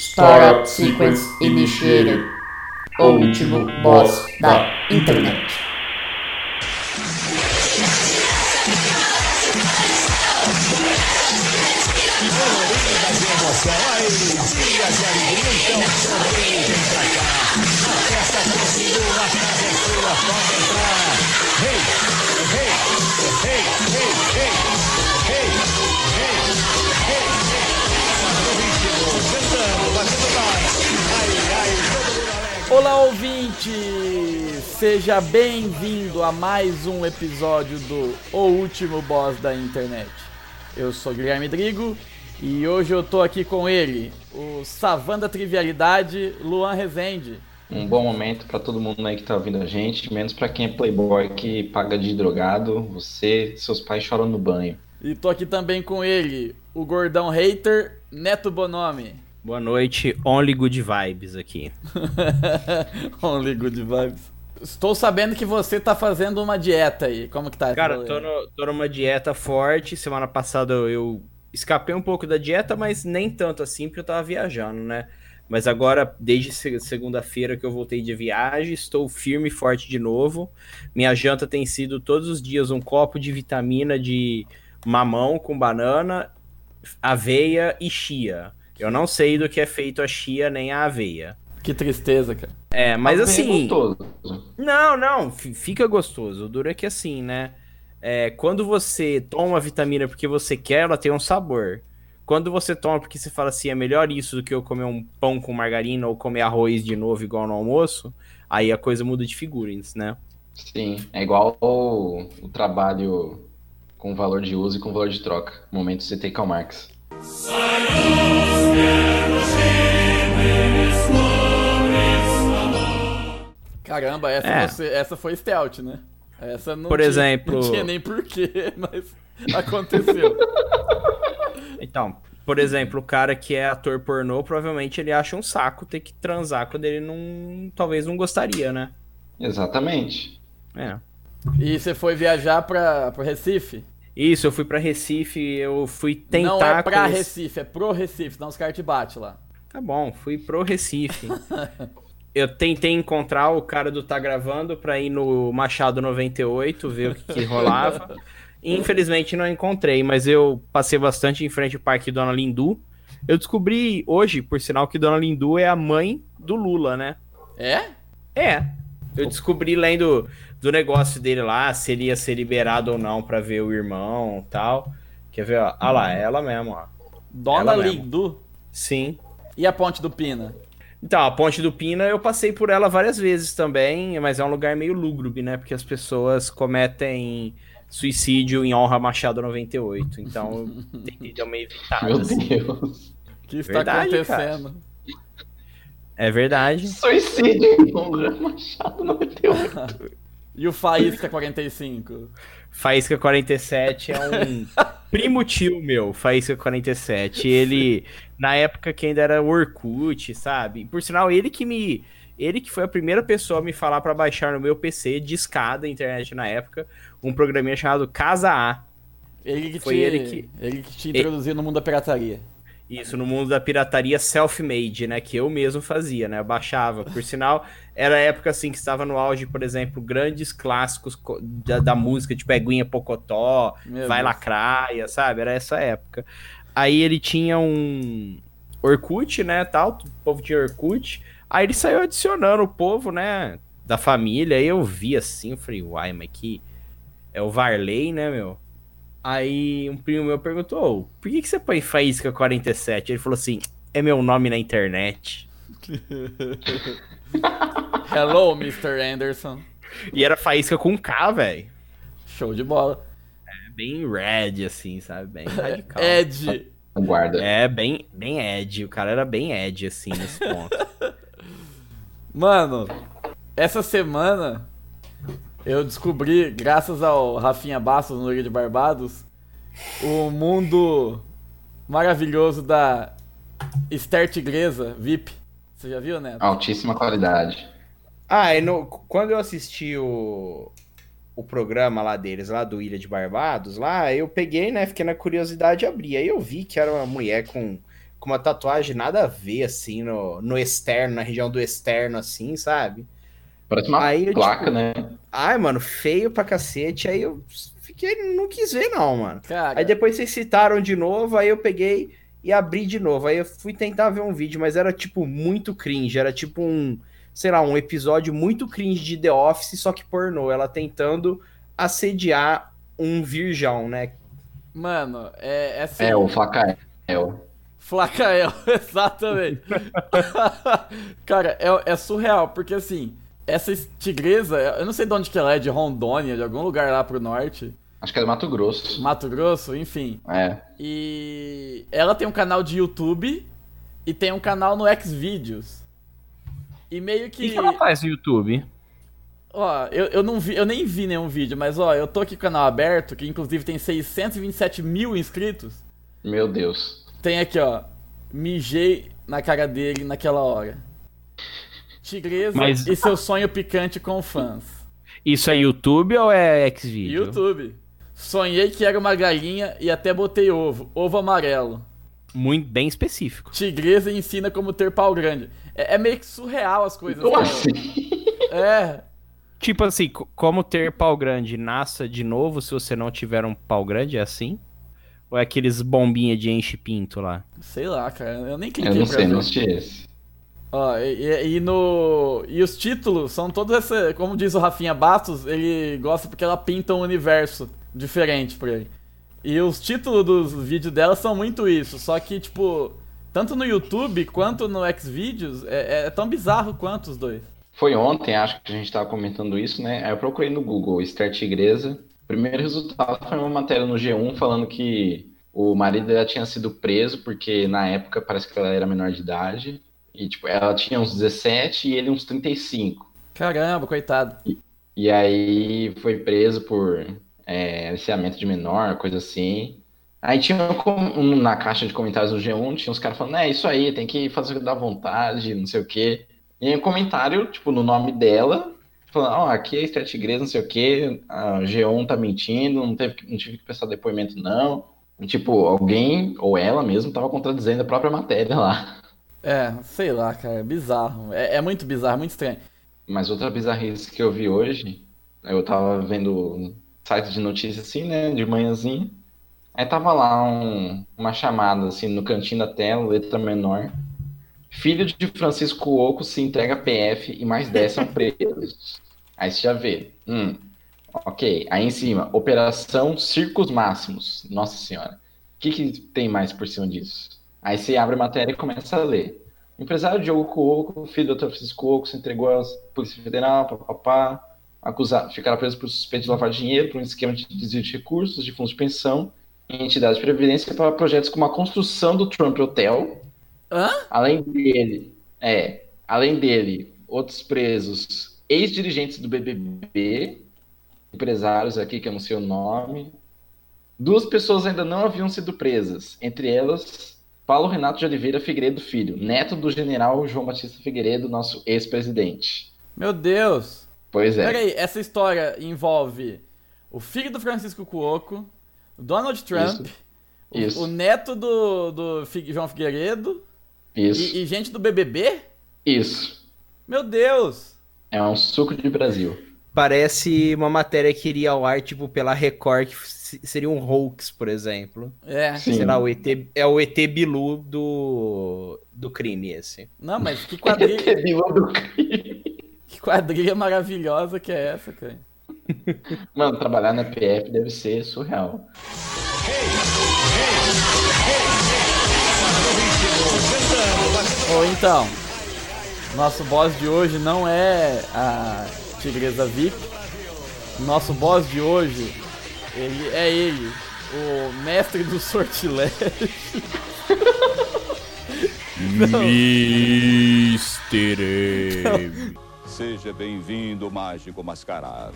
Startup Sequence Initiated. O último boss da internet. Olá, ouvinte! Seja bem-vindo a mais um episódio do O Último Boss da Internet. Eu sou Guilherme Drigo e hoje eu tô aqui com ele, o Savanda Trivialidade, Luan Rezende. Um bom momento para todo mundo aí que tá ouvindo a gente, menos para quem é playboy que paga de drogado. Você, seus pais choram no banho. E tô aqui também com ele, o gordão hater, Neto Bonomi. Boa noite, Only Good Vibes aqui. Only good vibes. Estou sabendo que você tá fazendo uma dieta aí. Como que tá? Cara, tô, no- tô numa dieta forte. Semana passada eu escapei um pouco da dieta, mas nem tanto assim, porque eu tava viajando, né? Mas agora, desde se- segunda-feira que eu voltei de viagem, estou firme e forte de novo. Minha janta tem sido todos os dias um copo de vitamina de mamão com banana, aveia e chia. Eu não sei do que é feito a chia nem a aveia. Que tristeza, cara. É, mas assim. gostoso. Não, não, fi- fica gostoso. O duro é que assim, né? É, quando você toma a vitamina porque você quer, ela tem um sabor. Quando você toma porque você fala assim, é melhor isso do que eu comer um pão com margarina ou comer arroz de novo igual no almoço, aí a coisa muda de figurines, né? Sim, é igual o, o trabalho com valor de uso e com valor de troca. Momento você tem Karl Marx. Caramba, essa, É. você- essa foi stealth, né? Essa não Por tinha- exemplo- Não tinha nem porquê, mas aconteceu. Então, por exemplo, o cara que é ator pornô, provavelmente ele acha um saco ter que transar quando ele não. talvez não gostaria, né? Exatamente. É. e você foi viajar pra, pro Recife? Isso, eu fui pra Recife, eu fui tentar. não é pra Recife, é pro Recife, senão os caras te batem lá. Tá bom, fui pro Recife. Eu tentei encontrar o cara do Tá Gravando pra ir no Machado 98, ver o que, que rolava. Infelizmente não encontrei, mas eu passei bastante em frente ao Parque Dona Lindu. Eu descobri hoje, por sinal, que Dona Lindu é a mãe do Lula, né? É? É. Eu descobri lendo do negócio dele lá, se ele ia ser liberado ou não pra ver o irmão e tal. Quer ver, ó? Ah lá, ela mesmo, ó. Dona Ela. Lindu. Sim. E a Ponte do Pina? Então, a Ponte do Pina eu passei por ela várias vezes também, mas é um lugar meio lúgubre, né? Porque as pessoas cometem suicídio em honra a Machado 98. Então, eu tentei dar uma evitada. Meu assim. Deus. O que está Verdade, acontecendo? É verdade. Suicídio em Machado 98. E o Faísca 45? Faísca 47 é um primo tio meu, Faísca 47. Ele, na época que ainda era Orkut, sabe? Por sinal, ele que me. Ele que foi a primeira pessoa a me falar pra baixar no meu PC, de escada, internet na época, um programinha chamado Casa A. Ele que Foi te, ele que- ele que te introduziu no mundo da pirataria. Isso, no mundo da pirataria self-made, né? Que eu mesmo fazia, né? Eu baixava. Por sinal, era a época assim que estava no auge, por exemplo, grandes clássicos co- da, da música, tipo Eguinha Pocotó, Meu Vai Deus. Lacraia, sabe? Era essa época. Aí ele tinha um Orkut, né? Tal, o povo tinha Orkut. Aí ele saiu adicionando o povo, né? Da família. Aí eu vi assim, eu falei, uai, mas que. É o Varley, né, meu? Aí um primo meu perguntou, por que, que você põe Faísca 47? Ele falou assim, é meu nome na internet. Hello, Mr. Anderson. E era Faísca com K, velho. Show de bola. É bem red, assim, sabe? Bem radical. Ed. Guarda. É, bem, bem Ed. O cara era bem Ed, assim, nesse ponto. Mano, essa semana eu descobri, graças ao Rafinha Bastos no Liga de Barbados, o mundo maravilhoso da Esther Tigresa VIP. Você já viu, Neto? Altíssima qualidade. ah, e no, quando eu assisti o, o programa lá deles, lá do Ilha de Barbados, lá, eu peguei, né, fiquei na curiosidade e abri. Aí eu vi que era uma mulher com com uma tatuagem nada a ver, assim, no, no externo, na região do externo, assim, sabe? Parece uma Aí eu, placa, tipo, né? Ai, mano, feio pra cacete. Aí eu fiquei, não quis ver, não, mano. Cara, Aí depois vocês citaram de novo, aí eu peguei e abri de novo. Aí eu fui tentar ver um vídeo, mas era tipo muito cringe. Era tipo um, sei lá, um episódio muito cringe de The Office, só que pornô. Ela tentando assediar um virgão, né? mano, é, é assim. É, o Flacael. Flacael, exatamente. Cara, é, é surreal, porque assim, essa tigresa, eu não sei de onde que ela é, de Rondônia, de algum lugar lá pro norte, Acho que é do Mato Grosso. Mato Grosso, enfim. É. E ela tem um canal de YouTube e tem um canal no Xvideos. E meio O que. que, que ela faz no YouTube? Ó, eu, eu não vi, eu nem vi nenhum vídeo, mas ó, eu tô aqui com o canal aberto, que inclusive tem 627 mil inscritos. Meu Deus. Tem aqui, ó. Mijei na cara dele naquela hora. Tigresa Mas- e seu sonho picante com fãs. Isso é YouTube ou é Xvideo? YouTube. Sonhei que era uma galinha e até botei ovo. Ovo amarelo. Muito bem específico. Tigresa ensina como ter pau grande. É, é meio que surreal as coisas. Assim? É. Tipo assim, co- como ter pau grande nasça de novo se você não tiver um pau grande, é assim? Ou é aqueles bombinha de enche pinto lá? Sei lá, cara. Eu nem cliquei Eu não sei, ver. não assisti esse. Ó, e, e- no. E os títulos são todos esse. Como diz o Rafinha Bastos, ele gosta porque ela pinta um universo diferente pra ele. E os títulos dos vídeos dela são muito isso. Só que, tipo, tanto no YouTube quanto no Xvideos, é, é tão bizarro quanto os dois. Foi ontem, acho que a gente tava comentando isso, né? Aí eu procurei no Google Esther Tigresa. O primeiro resultado foi uma matéria no G1 falando que o marido dela tinha sido preso porque na época parece que ela era menor de idade. E, tipo, ela tinha uns 17 e ele uns 35. Caramba, coitado. E aí foi preso por é, aliciamento de menor, coisa assim. Aí tinha um na caixa de comentários do G1, tinha uns caras falando, é isso aí, tem que fazer o que dá vontade, não sei o quê. E aí um comentário, tipo, no nome dela, falando, ó, aqui é Esther Tigresa, não sei o quê, a G1 tá mentindo, não, teve, que- não tive que prestar depoimento, não. E, tipo, alguém, ou ela mesmo, tava contradizendo a própria matéria lá. É, sei lá, cara, é bizarro. É, é muito bizarro, muito estranho. Mas outra bizarrice que eu vi hoje, eu tava vendo site de notícias assim, né, de manhãzinha. Aí tava lá um- uma chamada assim no cantinho da tela, letra menor. Filho de Francisco Oco se entrega PF e mais 10 são presos. Aí você já vê. Hum, ok. Aí em cima, Operação Circos Máximos. Nossa Senhora. O que, que tem mais por cima disso? Aí você abre a matéria e começa a ler. Empresário Diogo Cuoco, filho do Dr. Francisco Cuoco, se entregou à Polícia Federal, papapá, acusado, ficará preso por suspeito de lavar dinheiro por um esquema de desvio de recursos de fundos de pensão em entidades de previdência para projetos como a construção do Trump Hotel. Hã? Além dele, é, além dele, outros presos, ex-dirigentes do BBB, empresários aqui que eu não sei o nome. Duas pessoas ainda não haviam sido presas, entre elas Paulo Renato de Oliveira Figueiredo Filho, neto do general João Batista Figueiredo, nosso ex-presidente. Meu Deus. Pois é. Peraí, essa história envolve o filho do Francisco Cuoco, Donald Trump, o- Isso. O, neto do, do Fi- João Figueiredo Isso, e, e gente do BBB? isso. Meu Deus! É um suco de Brasil. Parece uma matéria que iria ao ar, tipo, pela Record, que seria um hoax, por exemplo. É. Sim. Sei lá, o ET, é o ET Bilu do, do crime, esse. Não, mas que quadrilha, Vilão do crime. que quadrilha maravilhosa que é essa, cara? Mano, trabalhar na PF deve ser surreal. Ou então, nosso boss de hoje não é a Tigresa VIP. Nosso boss de hoje, ele é ele, o mestre do sortilégio. Mister M. Seja bem-vindo, mágico mascarado.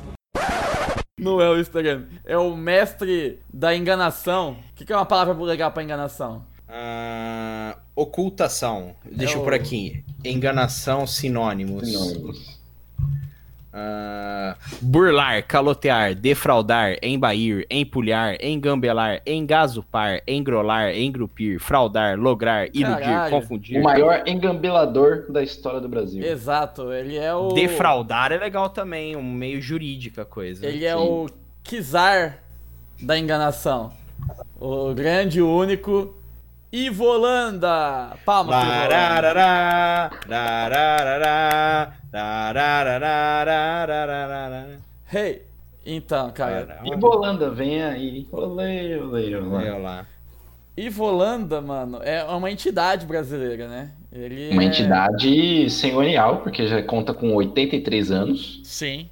Não é o Instagram, é o mestre da enganação. O que, que é uma palavra legal pra enganação? Ah, ocultação. Deixa É eu o- por aqui. Enganação, sinônimos. Sinônimos. Ah, burlar, calotear, defraudar, embair, empulhar, engambelar, engasupar, engrolar, engrupir, fraudar, lograr, iludir, Caralho. confundir. O maior engambelador da história do Brasil. Exato, ele é o. Defraudar é legal também, um meio jurídica a coisa. Ele é Sim. o Kizar da enganação. O grande, único Ivolanda! Palmas para Hey! Então, cara. Volanda vem aí. Olê, olê, olê. E Volanda, mano, é uma entidade brasileira, né? Ele uma é... entidade senhorial, porque já conta com 83 anos. Sim.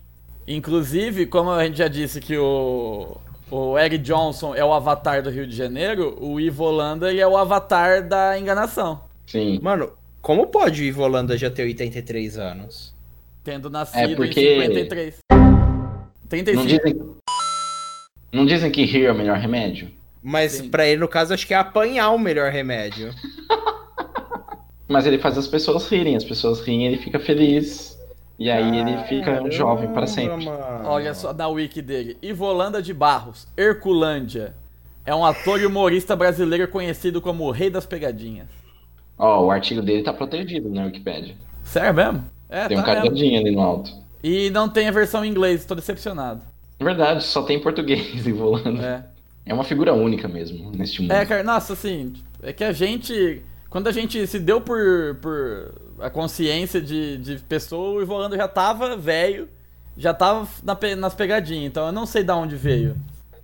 Inclusive, como a gente já disse que o o Eric Johnson é o avatar do Rio de Janeiro, o Ivo Holanda ele é o avatar da enganação. Sim. Mano, como pode o Ivo Holanda já ter 83 anos? Tendo nascido É porque- em 53. Não 35. dizem, não dizem que rir é o melhor remédio? Mas Sim. pra ele, no caso, acho que é apanhar o melhor remédio. Mas ele faz as pessoas rirem, as pessoas riem, ele fica feliz. E aí ele fica Caramba, jovem para sempre. mano. Olha só na wiki dele. Ivo Holanda de Barros, Herculândia. É um ator e humorista brasileiro conhecido como o Rei das Pegadinhas. Ó, o artigo dele tá protegido na Wikipedia. Sério mesmo? É, Tem um tá mesmo. cadeadinho ali no alto. E não tem a versão em inglês, tô decepcionado. Na verdade, só tem português envolando. É. É uma figura única mesmo neste mundo. É, cara, nossa, assim, é que a gente. Quando a gente se deu por, por a consciência de, de pessoa, o Ivo Holanda já tava velho, já tava na nas pegadinhas, então eu não sei da onde veio.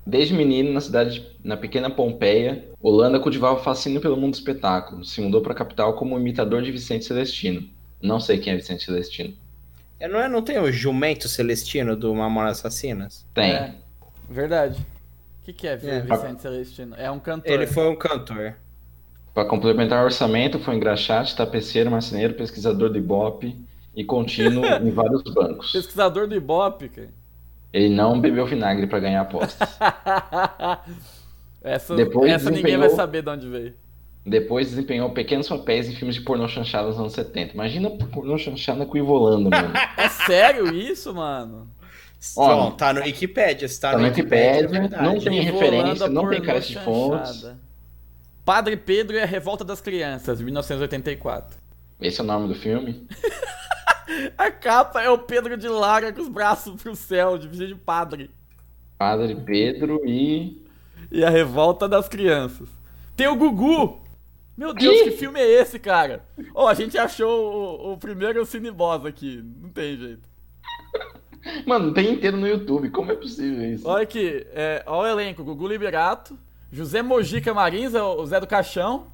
Desde menino, na cidade, na pequena Pompeia, Holanda cultivava fascínio pelo mundo do espetáculo. Se mudou para a capital como imitador de Vicente Celestino. Não sei quem é Vicente Celestino. É, não, é, não tem o jumento celestino do Mamonas Assassinas? Tem. É, verdade. O que, que é, É. Vicente Celestino? É um cantor. Ele foi um cantor. Para complementar o orçamento, foi engraxate, tapeceiro, marceneiro, pesquisador do Ibope e contínuo em vários bancos. pesquisador do Ibope, cara. Ele não bebeu vinagre para ganhar apostas. essa Depois essa ninguém vai saber de onde veio. Depois desempenhou pequenos papéis em filmes de pornô chanchada nos anos 70. Imagina pornô chanchada com o Ivo Holanda, mano. É sério isso, mano? Ó, Bom, tá no Wikipedia. Tá, tá no Wikipedia, é não tem referência, não tem cara de fontes. Padre Pedro e a Revolta das Crianças, 1984. Esse é o nome do filme. A capa é o Pedro de Lara com os braços pro céu, de de padre. Padre Pedro e. E a Revolta das Crianças. Tem o Gugu! Meu Deus, que filme é esse, cara? Ó, a gente achou o, o primeiro Cineboss aqui. Não tem jeito. Mano, tem inteiro no YouTube. Como é possível isso? Olha aqui, é, olha o elenco: Gugu Liberato, José Mojica Marins, é o Zé do Caixão,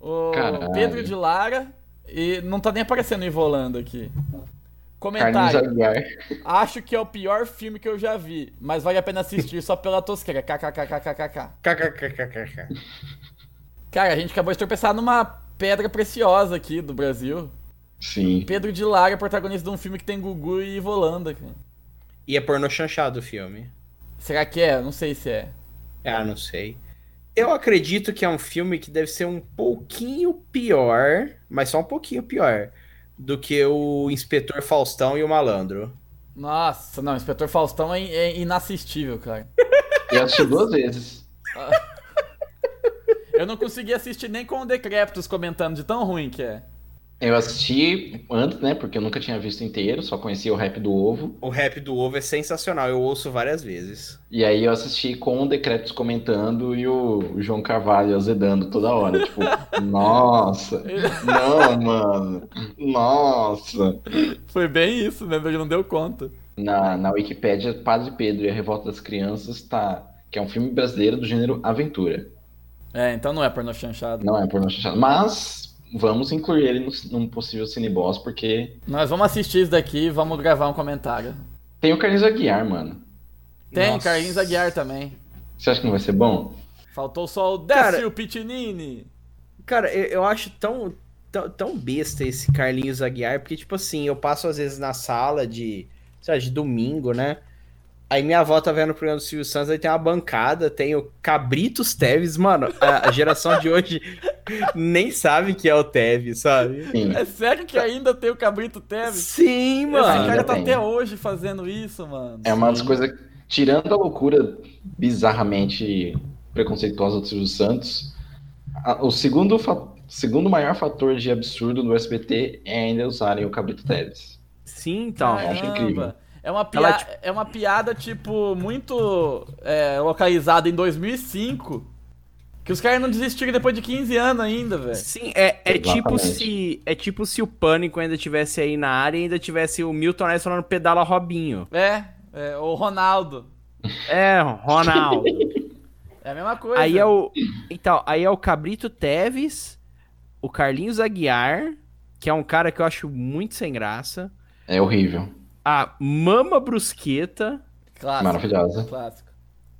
o Caralho. Pedro de Lara, e não tá nem aparecendo o Ivo Holanda aqui. Comentário. Acho que é o pior filme que eu já vi, mas vale a pena assistir só pela tosqueira. KKKKKK. KKKKK. Cara, a gente acabou de tropeçar numa pedra preciosa aqui do Brasil. Sim. Pedro de Lara, protagonista de um filme que tem Gugu e Ivo Holanda. cara. E é pornô chanchado o filme. Será que é? Não sei se é. Ah, não sei. Eu acredito que é um filme que deve ser um pouquinho pior, mas só um pouquinho pior, do que o Inspetor Faustão e o Malandro. Nossa, não, Inspetor Faustão é, é inassistível, cara. Eu assisti duas vezes. Eu não consegui assistir nem com o Decréptos comentando de tão ruim que é. Eu assisti antes, né? Porque eu nunca tinha visto inteiro, só conhecia o rap do ovo. O rap do ovo é sensacional, eu ouço várias vezes. E aí eu assisti com o Decretos comentando e o João Carvalho azedando toda hora. Tipo, nossa, não, mano, nossa. Foi bem isso mesmo, ele não deu conta. Na, na Wikipédia, Padre Pedro e a Revolta das Crianças tá. Que é um filme brasileiro do gênero aventura. É, então não é pornô chanchado. Não é pornô chanchado. Mas vamos incluir ele no, num possível cineboss, porque Nós vamos assistir isso daqui e vamos gravar um comentário. tem o Carlinhos Aguiar, mano. Tem Nossa. Carlinhos Aguiar também. Você acha que não vai ser bom? Faltou só o Cara- Décio Pitinini. Cara, eu, eu acho tão, tão, tão besta esse Carlinhos Aguiar, porque, tipo assim, eu passo às vezes na sala de, sei lá, de domingo, né? Aí minha avó tá vendo o programa do Silvio Santos, aí tem uma bancada, tem o Cabritos Teves, mano, a, a geração de hoje Nem sabe que é o Teve, sabe? Sim. É sério que ainda tem o Cabrito Teves? Sim, Esse mano. cara ainda tá tem. até hoje fazendo isso, mano. É uma das coisas. Tirando a loucura bizarramente preconceituosa do Silvio Santos, a- o segundo, fa- segundo maior fator de absurdo do SBT é ainda usarem o Cabrito Teves. Sim, então. eu acho incrível. É uma, Ela, pia... é uma piada, tipo, muito é, localizada em 2005. Que os caras não desistiram depois de 15 anos ainda, velho. Sim, é, é tipo se é tipo se o Pânico ainda tivesse aí na área e ainda tivesse o Milton Neves falando pedala Robinho. É, é, o Ronaldo. É, Ronaldo. É a mesma coisa. aí é o então, aí é o Cabrito Teves, o Carlinhos Aguiar, que é um cara que eu acho muito sem graça, É horrível. a Mama Brusqueta, Clássico. Maravilhosa. Clássico.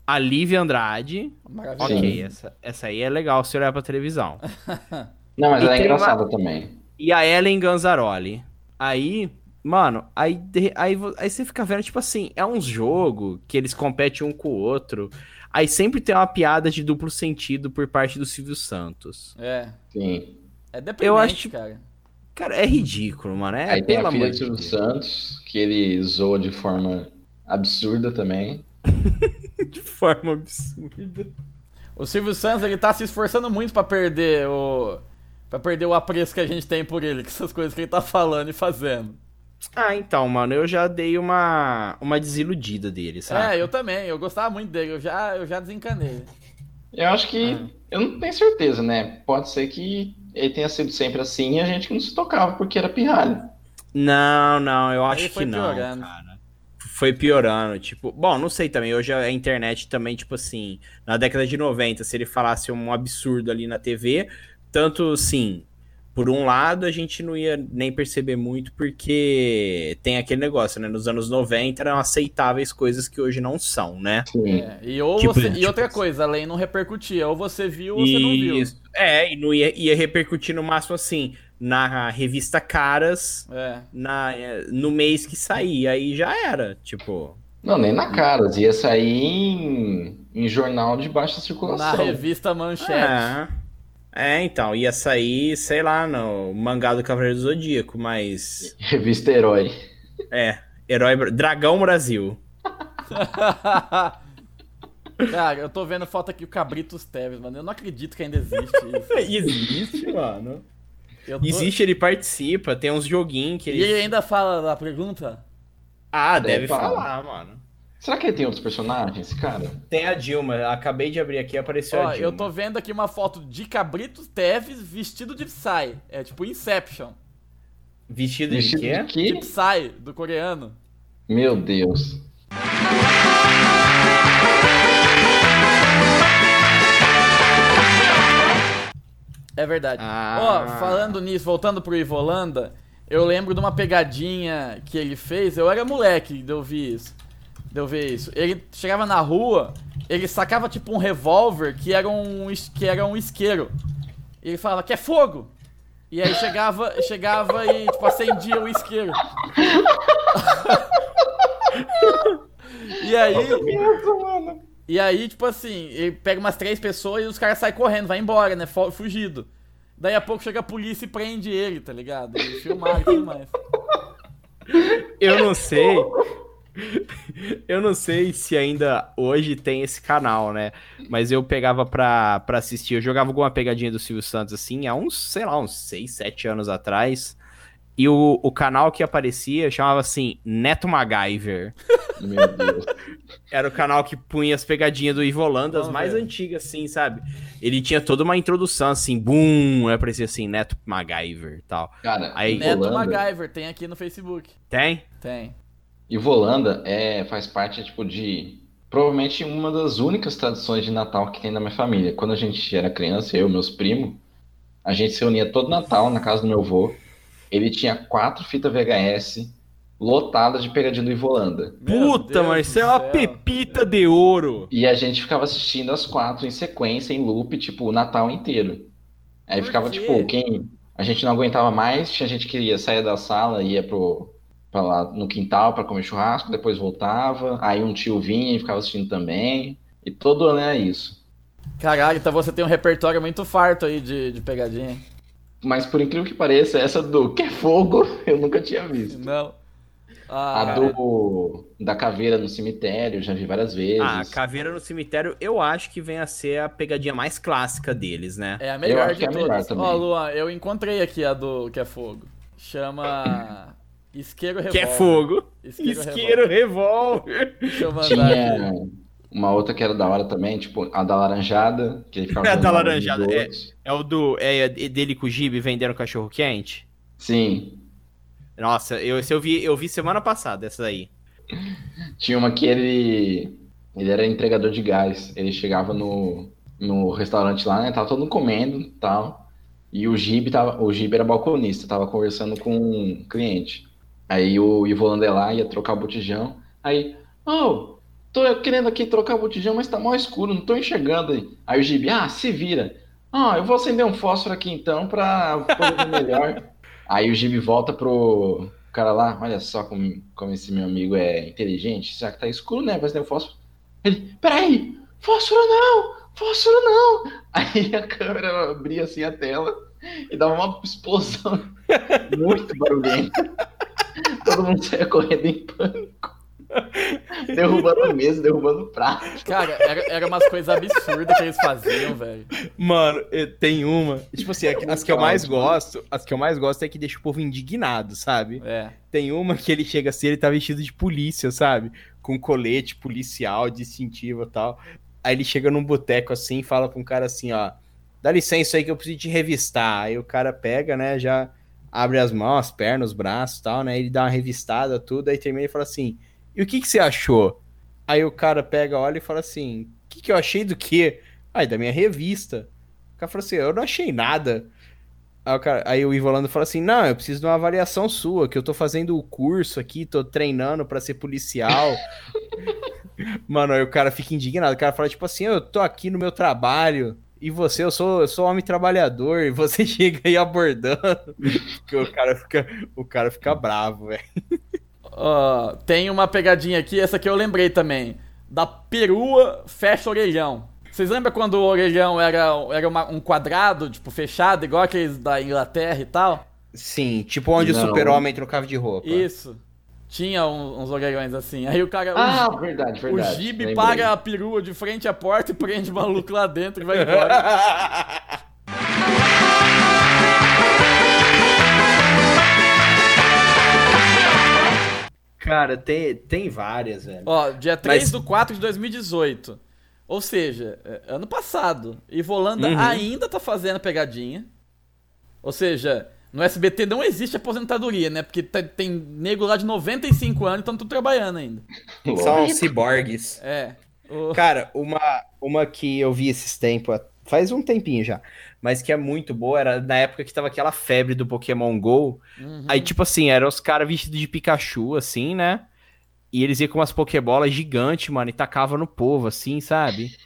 A Lívia Andrade. Maravilhoso. Ok, essa, essa aí é legal se olhar pra televisão. Não, mas E ela é tem uma- engraçada também. E a Ellen Ganzaroli. Aí, mano, aí, aí, aí você fica vendo, tipo assim, é um jogo que eles competem um com o outro. Aí sempre tem uma piada de duplo sentido por parte do Silvio Santos. É. Sim. É deprimente, Eu acho- cara. Cara, é ridículo, mano. É, Aí tem a filha do Silvio. Santos, que ele zoa de forma absurda também. De forma absurda. O Silvio Santos, ele tá se esforçando muito pra perder o... Pra perder o apreço que a gente tem por ele, com essas coisas que ele tá falando e fazendo. Ah, então, mano, eu já dei uma, uma desiludida dele, sabe? É, eu também, eu gostava muito dele, eu já, eu já desencanei. Eu acho que. Ah. Eu não tenho certeza, né? Pode ser que ele tenha sido sempre assim e a gente que não se tocava porque era pirralho. Não, não, eu acho foi que não, piorando. cara. Foi piorando, tipo, bom, não sei também, hoje a internet também, tipo assim, na década de 90, se ele falasse um absurdo ali na TV, tanto, sim, por um lado a gente não ia nem perceber muito, porque tem aquele negócio, né, nos anos 90 eram aceitáveis coisas que hoje não são, né? Sim. É, e, ou Tipo, você, e tipo outra assim. coisa, a lei não repercutia, ou você viu ou você não viu. Isso. É, e não ia, ia repercutir no máximo assim, na revista Caras, É. na, eh, no mês que saía, aí já era, tipo... Não, nem na cara. Ia sair em, em jornal de baixa Na circulação. revista Manchete. É. É, então, ia sair, sei lá, no mangá do Cavaleiro do Zodíaco, mas. Revista Herói. É, Herói. Dragão Brasil. Cara, eu tô vendo foto aqui o Cabritos Teves, mano. Eu não acredito que ainda existe isso. Existe, mano. Eu tô- Existe, ele participa, tem uns joguinhos que E ele. ele ainda fala da pergunta? Ah, Deve deve falar. falar, mano. Será que ele tem outros personagens, cara? Tem a Dilma, acabei de abrir aqui, apareceu Ó, a Dilma. eu tô vendo aqui uma foto de Cabritos Teves vestido de Psy. É tipo Inception. Vestido, Vestido de quê? de quê? De Psy, do coreano. Meu Deus. É verdade. Ah. Ó, falando nisso, voltando pro Ivolanda, eu lembro de uma pegadinha que ele fez. Eu era moleque de eu ver isso. De eu ver isso. Ele chegava na rua, ele sacava tipo um revólver que era um, que era um isqueiro. E ele falava, quer fogo? E aí chegava, chegava e tipo acendia o isqueiro. e aí. E aí, tipo assim, ele pega umas três pessoas e os caras saem correndo, vai embora, né? Fugido. Daí a pouco chega a polícia e prende ele, tá ligado? E filmar e tudo mais. Eu não sei. Eu não sei se ainda hoje tem esse canal, né? Mas eu pegava pra, pra assistir. Eu jogava alguma pegadinha do Silvio Santos assim, há uns, sei lá, uns 6, 7 anos atrás. E o, o canal que aparecia chamava assim Neto MacGyver. Meu Deus. Era o canal que punha as pegadinhas do Ivo Holanda, as mais antigas, assim, sabe? Ele tinha toda uma introdução, assim, boom, aí aparecia assim, Neto MacGyver e tal. Cara, Aí- Neto Ivolanda, MacGyver, tem aqui no Facebook. Tem? Tem. Ivolanda é, faz parte, tipo, de... Provavelmente uma das únicas tradições de Natal que tem na minha família. Quando a gente era criança, eu e meus primos, a gente se reunia todo Natal na casa do meu avô. Ele tinha quatro fitas VHS lotadas de pegadinha do Ivolanda. Meu Puta, Deus mas isso é uma pepita de ouro. E a gente ficava assistindo as quatro em sequência, em loop, tipo, o Natal inteiro. Aí Por ficava, quê? tipo, quem. A gente não aguentava mais, tinha gente que ia sair da sala, ia pro, pra lá no quintal pra comer churrasco, depois voltava. Aí um tio vinha e ficava assistindo também. E todo ano era isso. Caralho, então você tem um repertório muito farto aí de, de pegadinha. Mas por incrível que pareça, essa do que é fogo eu nunca tinha visto. Não. A Ah, do da caveira no cemitério, já vi várias vezes. Ah, Caveira no Cemitério, eu acho que vem a ser a pegadinha mais clássica deles, né? é a melhor acho de que é a melhor todas. também. Ó, Luan, eu encontrei aqui a do que é fogo. Chama Isqueiro Revolver. Que é fogo. Isqueiro, Isqueiro revólver. Deixa eu mandar aqui. Uma outra que era da hora também, tipo, a da laranjada, que ele ficava A da laranjada, é. É o do. É dele com o Gibi vendendo cachorro quente? Sim. Nossa, eu, eu vi, eu vi semana passada, essa daí. Tinha uma que ele. Ele era entregador de gás. Ele chegava no, no restaurante lá, né? Tava todo mundo comendo e tal. E o Gibi tava. O Gibi era balconista, tava conversando com um cliente. Aí o Ivo Landelar ia trocar o botijão. Aí, oh, tô querendo aqui trocar o botijão, mas tá mal escuro, não tô enxergando aí. Aí o Gibi, ah, se vira. Ah, eu vou acender um fósforo aqui então pra poder ver melhor. Aí o Gibi volta pro cara lá, olha só como, como esse meu amigo é inteligente, já que tá escuro, né? Vai acender o fósforo. Ele, peraí, fósforo não, fósforo não. Aí a câmera abria assim a tela e dava uma explosão muito barulhenta. Todo mundo saia correndo em pânico. Derrubando a mesa, derrubando o prato. Cara, era, era umas coisas absurdas que eles faziam, velho. Mano, tem uma. Tipo assim, É as que eu mais gosto, as que eu mais gosto é que deixa o povo indignado, sabe? É. Tem uma que ele chega assim, ele tá vestido de polícia, sabe? Com colete policial, distintivo e tal. Aí ele chega num boteco assim e fala pra um cara assim, ó. Dá licença aí que eu preciso te revistar. Aí o cara pega, né, já abre as mãos, as pernas, os braços e tal, né? Ele dá uma revistada, tudo, aí termina e fala assim: E o que, que você achou? Aí o cara pega, olha e fala assim: O que, que eu achei do quê? Aí da minha revista. O cara fala assim: Eu não achei nada. Aí o, cara, aí o Ivo Holanda fala assim: Não, eu preciso de uma avaliação sua, que eu tô fazendo o curso aqui, tô treinando pra ser policial. Mano, aí o cara fica indignado. O cara fala, tipo assim, eu tô aqui no meu trabalho. E você, eu sou, eu sou homem trabalhador, e você chega aí abordando. O cara fica, o cara fica bravo, velho. Ó, tem uma pegadinha aqui, essa aqui eu lembrei também. Da perua fecha orelhão. Vocês lembram quando o orelhão era, era uma- um quadrado, tipo, fechado, igual aqueles da Inglaterra e tal? Sim, tipo onde o Não. super-homem trocava de roupa. Isso. Tinha um- uns orelhões assim. Aí o cara. o Ah, Gi- verdade, o verdade. Gibe lembrei. paga a perua de frente à porta e prende o maluco lá dentro e vai embora. Cara, tem, tem várias, velho. Ó, dia 3 Mas- do 4 de 2018. Ou seja, é, ano passado. E Volanda Uhum. ainda tá fazendo pegadinha. Ou seja, no SBT não existe aposentadoria, né? Porque tem, tem nego lá de 95 anos e estão tudo trabalhando ainda. São ciborgues. É. O- Cara, uma, uma que eu vi esses tempos, faz um tempinho já, mas que é muito boa, era na época que tava aquela febre do Pokémon GO. Uhum. Aí, tipo assim, eram os caras vestidos de Pikachu, assim, né? E eles iam com umas Pokébolas gigantes, mano, e tacavam no povo, assim, sabe?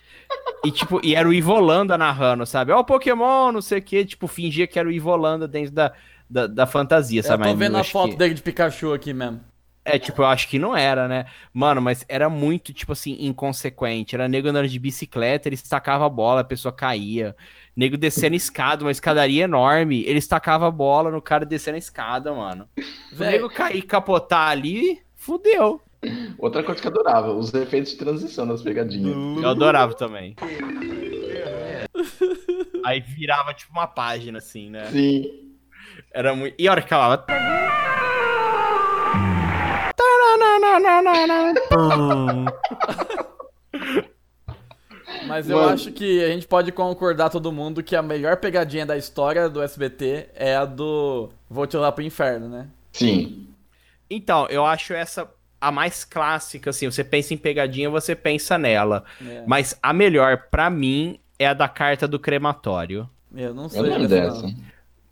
E, tipo, e era o Ivolanda narrando, sabe? Ó, o Pokémon, não sei o quê, tipo, fingia que era o Ivolanda dentro da, da, da fantasia, Eu sabe? tô Mas vendo eu a foto que- dele de Pikachu aqui mesmo. É, tipo, eu acho que não era, né? Mano, mas era muito, tipo assim, inconsequente. Era nego andando de bicicleta, ele tacava a bola, a pessoa caía. Nego descendo escada, uma escadaria enorme, ele tacava a bola no cara descendo a escada, mano. O nego cair e capotar ali, fudeu. Outra coisa que eu adorava, os efeitos de transição das pegadinhas. Eu adorava também. Aí virava, tipo, uma página, assim, né? Sim. Era muito. E a hora que acabava. Mas eu Mano. acho que a gente pode concordar todo mundo que a melhor pegadinha da história do SBT é a do Vou te lá pro inferno, né? Sim. Então, eu acho essa a mais clássica, assim. Você pensa em pegadinha, você pensa nela. É. Mas a melhor, pra mim, é a da carta do crematório. Eu não sei Eu lembro dessa. não.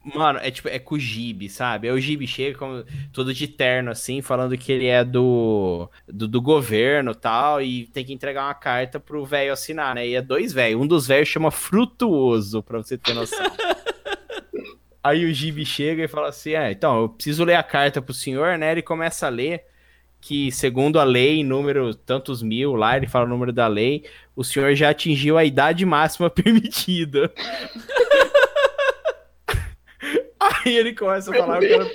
Mano, é tipo, é com o Gibi, sabe? Aí o Gibi chega como, todo de terno, assim, falando que ele é do, do, do governo e tal, e tem que entregar uma carta pro velho assinar, né? E é dois velhos. Um dos velhos chama Frutuoso, pra você ter noção. Aí o Gibi chega e fala assim: É, então, eu preciso ler a carta pro senhor, né? Ele começa a ler que, segundo a lei, número tantos mil lá, ele fala o número da lei, o senhor já atingiu a idade máxima permitida. Aí ele começa a falar, o cara-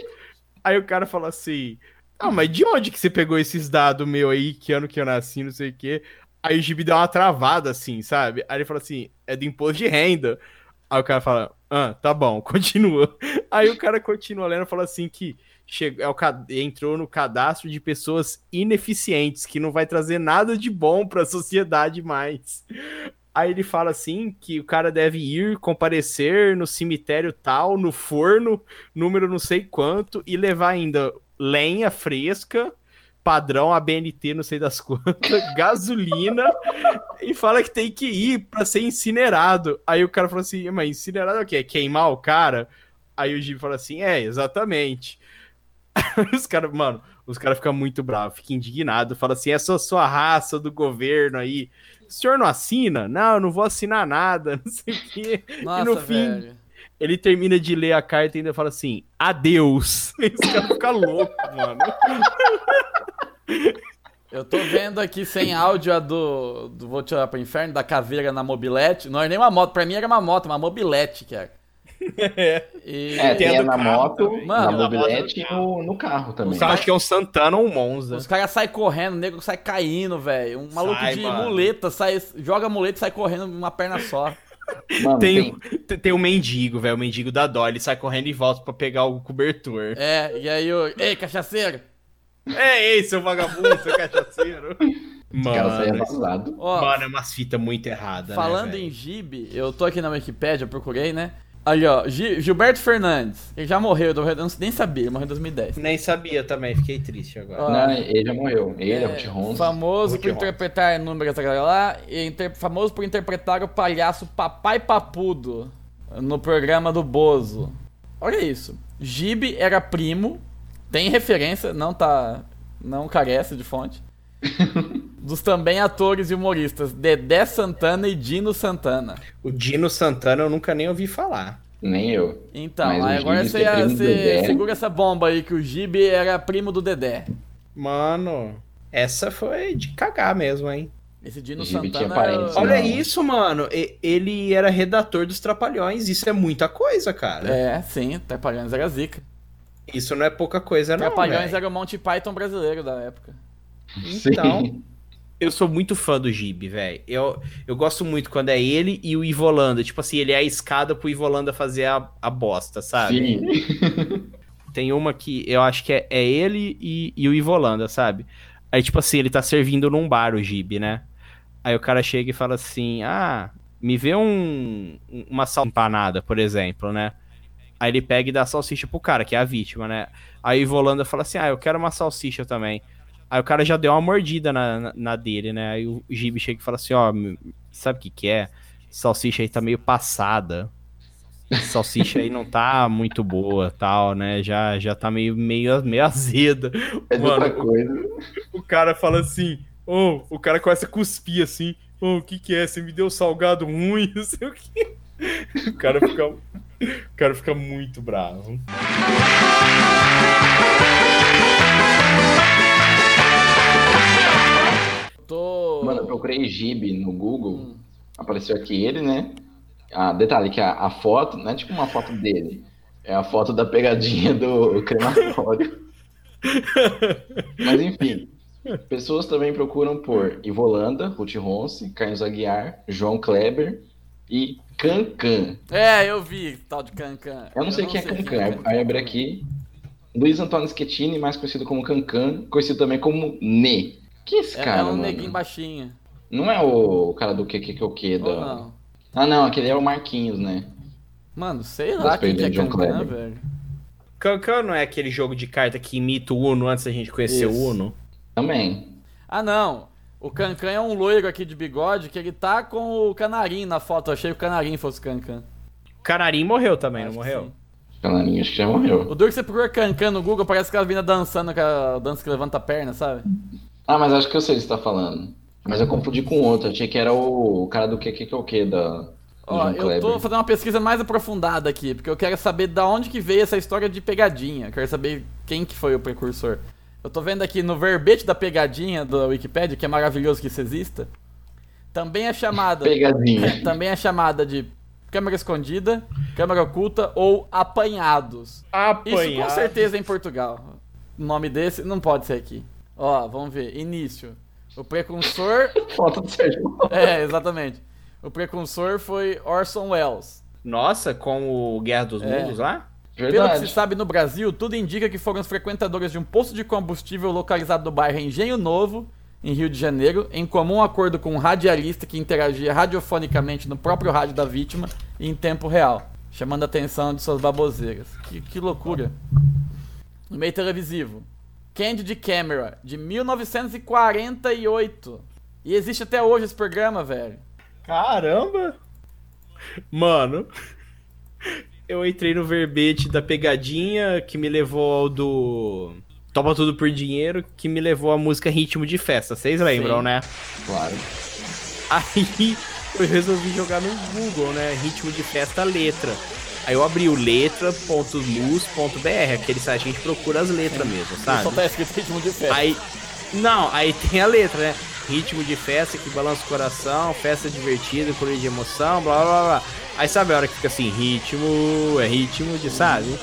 aí o cara fala assim: Ah, mas de onde que você pegou esses dados meu aí? Que ano que eu nasci, não sei o quê? Aí o Gibi dá uma travada assim, sabe? Aí ele fala assim: É do imposto de renda. Aí o cara fala: Ah, tá bom, continua. Aí o cara continua lendo e fala assim: que chegou, é o, entrou no cadastro de pessoas ineficientes, que não vai trazer nada de bom pra sociedade mais. Aí ele fala assim que o cara deve ir comparecer no cemitério tal, no forno, número não sei quanto, e levar ainda lenha fresca, padrão ABNT, não sei das quantas, gasolina, e fala que tem que ir pra ser incinerado. Aí o cara fala assim, mas incinerado é o quê? É Queimar o cara? Aí o Jimmy fala assim, é, exatamente. Os caras, mano, os caras ficam muito bravos, ficam indignados, fala assim, essa sua raça do governo aí, o senhor não assina? Não, eu não vou assinar nada, não sei o quê. Nossa, e no fim, velho. ele termina de ler a carta e ainda fala assim, adeus. E os caras ficam loucos, mano. Eu tô vendo aqui sem áudio a do, do Vou Tirar pro Inferno, da caveira na mobilete. Não é nem uma moto, pra mim era uma moto, uma mobilete que era. E... É, tem a do na moto, também. Mano, na mobilete no e no, no carro também. Eu acho que é um Santana ou um Monza. Os caras saem correndo, o nego sai caindo, velho. Um maluco Sai, de mano. muleta sai, joga muleta e sai correndo uma perna só. Mano, Tem, tem, tem, tem o mendigo, velho, o mendigo da Dó, ele sai correndo e volta pra pegar o cobertor. É, e aí o. Ei, cachaceiro! É, ei, seu vagabundo, seu cachaceiro. os caras Mano. Ó, mano, é umas fitas muito erradas, falando né, em? Gibe, eu tô aqui na Wikipédia, eu procurei, né? Ali, ó, Gi- Gilberto Fernandes. Ele já morreu, eu não- nem sabia, ele morreu em 2010. Nem sabia também, fiquei triste agora. Ó, Não, ele já morreu. Ele, é, o Ruth Ronson. Famoso Ruth por Ronson. interpretar números galera lá, e inter- famoso por interpretar o palhaço Papai Papudo no programa do Bozo. Olha isso. Gibe era primo, tem referência, não tá. não carece de fonte. dos também atores e humoristas Dedé Santana e Dino Santana. O Dino Santana eu nunca nem ouvi falar. Nem eu. Então, agora você, do você segura essa bomba aí que o Gibe era primo do Dedé. Mano, essa foi de cagar mesmo, hein? Esse Dino Santana. parentes, é- Olha Não. isso, mano. e- Ele era redator dos Trapalhões. Isso é muita coisa, cara. É, sim, Trapalhões era zica. Isso não é pouca coisa, não. Trapalhões era o Monty Python brasileiro da época. Então, Sim. Eu sou muito fã do Gibi, velho. Eu, eu gosto muito quando é ele e o Ivolanda. Tipo assim, ele é a escada pro Ivolanda fazer a, a bosta, sabe? Sim. Tem uma que eu acho que é, é ele e, e o Ivolanda, sabe? Aí, tipo assim, ele tá servindo num bar, o Gibi, né? Aí o cara chega e fala assim: Ah, me vê um, uma sal empanada, por exemplo, né? Aí ele pega e dá salsicha pro cara, que é a vítima, né? Aí o Ivolanda fala assim: Ah, eu quero uma salsicha também. Aí o cara já deu uma mordida na, na, na dele, né? Aí o Gibi chega e fala assim: Ó, sabe o que que é? Salsicha aí tá meio passada salsicha aí não tá muito boa, tal, né? Já, já tá meio, meio, meio azeda. É Mano, outra coisa. O cara fala assim, ô, o cara começa a cuspir assim, ô, o que que é? Você me deu salgado ruim, não sei o que. O cara fica, o cara fica muito bravo. Mano, eu procurei Gibe no Google. Hum. Apareceu aqui ele, né? Ah, detalhe que a, a foto não é tipo uma foto dele. É a foto da pegadinha do crematório. Mas enfim. Pessoas também procuram por Ivolanda, Ruth Ronce, Carlos Aguiar, João Kleber e Cancan. É, eu vi tal de Cancan. Eu não sei quem é Cancan. Aí abre aqui. Luiz Antônio Schettini, mais conhecido como Cancan, conhecido também como Ne. Que é esse É, cara, é um mano? neguinho baixinho. Não é o cara do que que que o que da... Não? Ah, não, aquele é o Marquinhos, né? Mano, sei lá quem que é John Cancan, Kleber. velho. Cancan não é aquele jogo de carta que imita o Uno antes da gente conhecer Isso. o Uno? Também. Ah, não. O Cancan é um loiro aqui de bigode que ele tá com o canarinho na foto. Eu achei que o canarinho fosse o Cancan. O Canarim morreu também, Acho não morreu? sim. Canarinho, acho que já morreu. O duro que você procura Cancan no Google, parece que ela vinha dançando com a dança que levanta a perna, sabe? Ah, mas acho que eu sei o que você tá falando. Mas eu confundi com outro. Achei que era o cara do que que que o que da. Ó, eu Kleber. tô fazendo uma pesquisa mais aprofundada aqui, porque eu quero saber da onde que veio essa história de pegadinha. Eu quero saber quem que foi o precursor. Eu tô vendo aqui no verbete da pegadinha da Wikipedia, que é maravilhoso que isso exista. Também é chamada. Pegadinha. também é chamada de câmera escondida, câmera oculta ou apanhados. Isso com certeza é em Portugal. O nome desse não pode ser aqui. Ó, vamos ver. Início. O precursor. Foto do Sérgio. é, exatamente. O precursor foi Orson Welles. Nossa, com o Guerra dos É. Mundos lá? Pelo que se Verdade. sabe no Brasil, tudo indica que foram os frequentadores de um posto de combustível localizado no bairro Engenho Novo, em Rio de Janeiro, em comum acordo com um radialista que interagia radiofonicamente no próprio rádio da vítima em tempo real, chamando a atenção de suas baboseiras. Que, que loucura. No meio televisivo, Candid Camera, de 1948. E existe até hoje esse programa, velho. Caramba! Mano, eu entrei no verbete da pegadinha que me levou ao do Toma Tudo por Dinheiro, que me levou à música Ritmo de Festa. Vocês lembram, Sim. né? Claro. Aí eu resolvi jogar no Google, né? Ritmo de Festa Letra. Aí eu abri o letra.luz.br, aquele site que a gente procura as letras mesmo, sabe? Só tá escrito ritmo de festa. Aí. Não, aí tem a letra, né? Ritmo de festa que balança o coração, festa divertida, cor de emoção, blá blá blá. Aí sabe a hora que fica assim, ritmo, é ritmo de, sabe?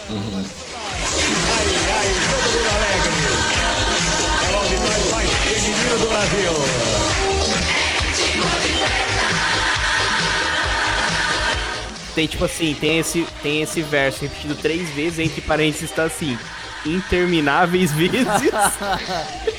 Tem tipo assim, tem esse, tem esse verso repetido três vezes, entre parênteses tá assim, intermináveis vezes.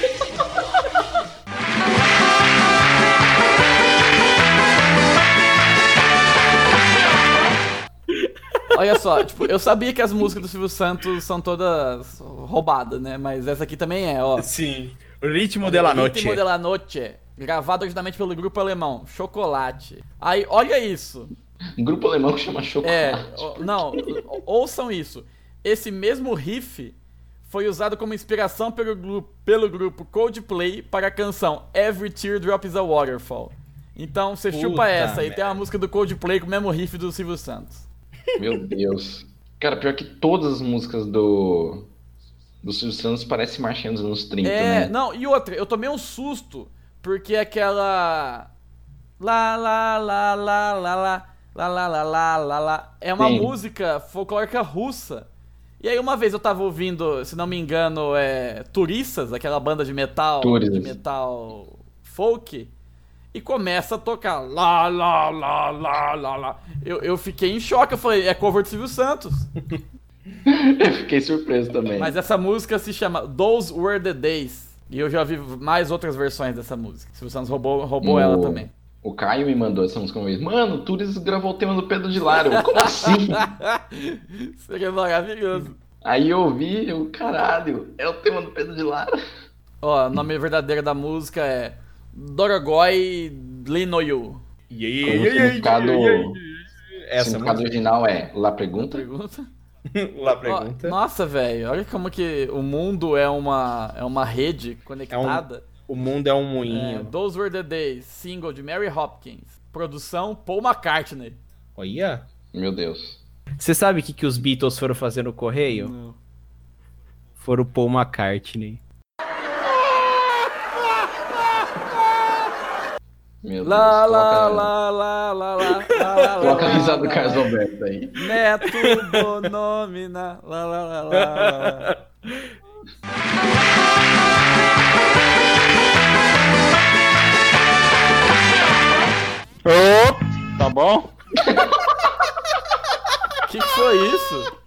Olha só, tipo, eu sabia que as músicas do Silvio Santos são todas roubadas, né? Mas essa aqui também é, ó. Sim. O ritmo de la noche. Ritmo de la Noche, gravado originalmente pelo grupo alemão, Chocolate. Aí, olha isso. Um grupo alemão que chama Chocolate. É, não, ouçam isso. Esse mesmo riff foi usado como inspiração pelo grupo, pelo grupo Coldplay para a canção Every Teardrop is a Waterfall. Então você chupa essa e tem merda. a música do Coldplay com o mesmo riff do Silvio Santos. Meu Deus. Cara, pior que todas as músicas do. Do Silvio Santos parecem marchinha dos anos 30, É, né? não, e outra, eu tomei um susto, porque aquela. Lá, lá, lá, lá, lá, lá, lá, lá, lá, lá, lá, lá. É uma Sim. música folclórica russa. E aí uma vez eu tava ouvindo, se não me engano, é. Turissas, aquela banda de metal. Turissas. De metal folk. E começa a tocar lá, lá, lá, lá, lá, lá. Eu, eu fiquei em choque, eu falei, é cover do Silvio Santos. Eu fiquei surpreso também. Mas essa música se chama Those Were the Days. E eu já vi mais outras versões dessa música. Silvio Santos roubou, roubou ela também. O Caio me mandou essa música uma vez. Mano, o Turis gravou o tema do Pedro de Lara. Como assim? Seria maravilhoso. Aí eu ouvi, eu, caralho, é o tema do Pedro de Lara. Ó, o nome verdadeiro da música é Dorogoi Linoyu. Como o significado, o Essa significado música. original é La Pergunta. Pergunta? Lá Ó, pergunta. nossa, velho, olha como que o mundo é uma, é uma rede conectada. O mundo é um É, moinho. Those Were the Days, single de Mary Hopkins. Produção Paul McCartney. Olha. Meu Deus. Você sabe o que, que os Beatles foram fazer no correio? Não. Foram Paul McCartney. Meu Deus. Lá, lá, coloca, lá, lá, lá, lá, lá, lá, coloca a risada do Carlos. Alberto aí. Neto Bonomina. Lá, lá, lá, lá, lá, lá. Ô, tá bom? O que, que foi isso?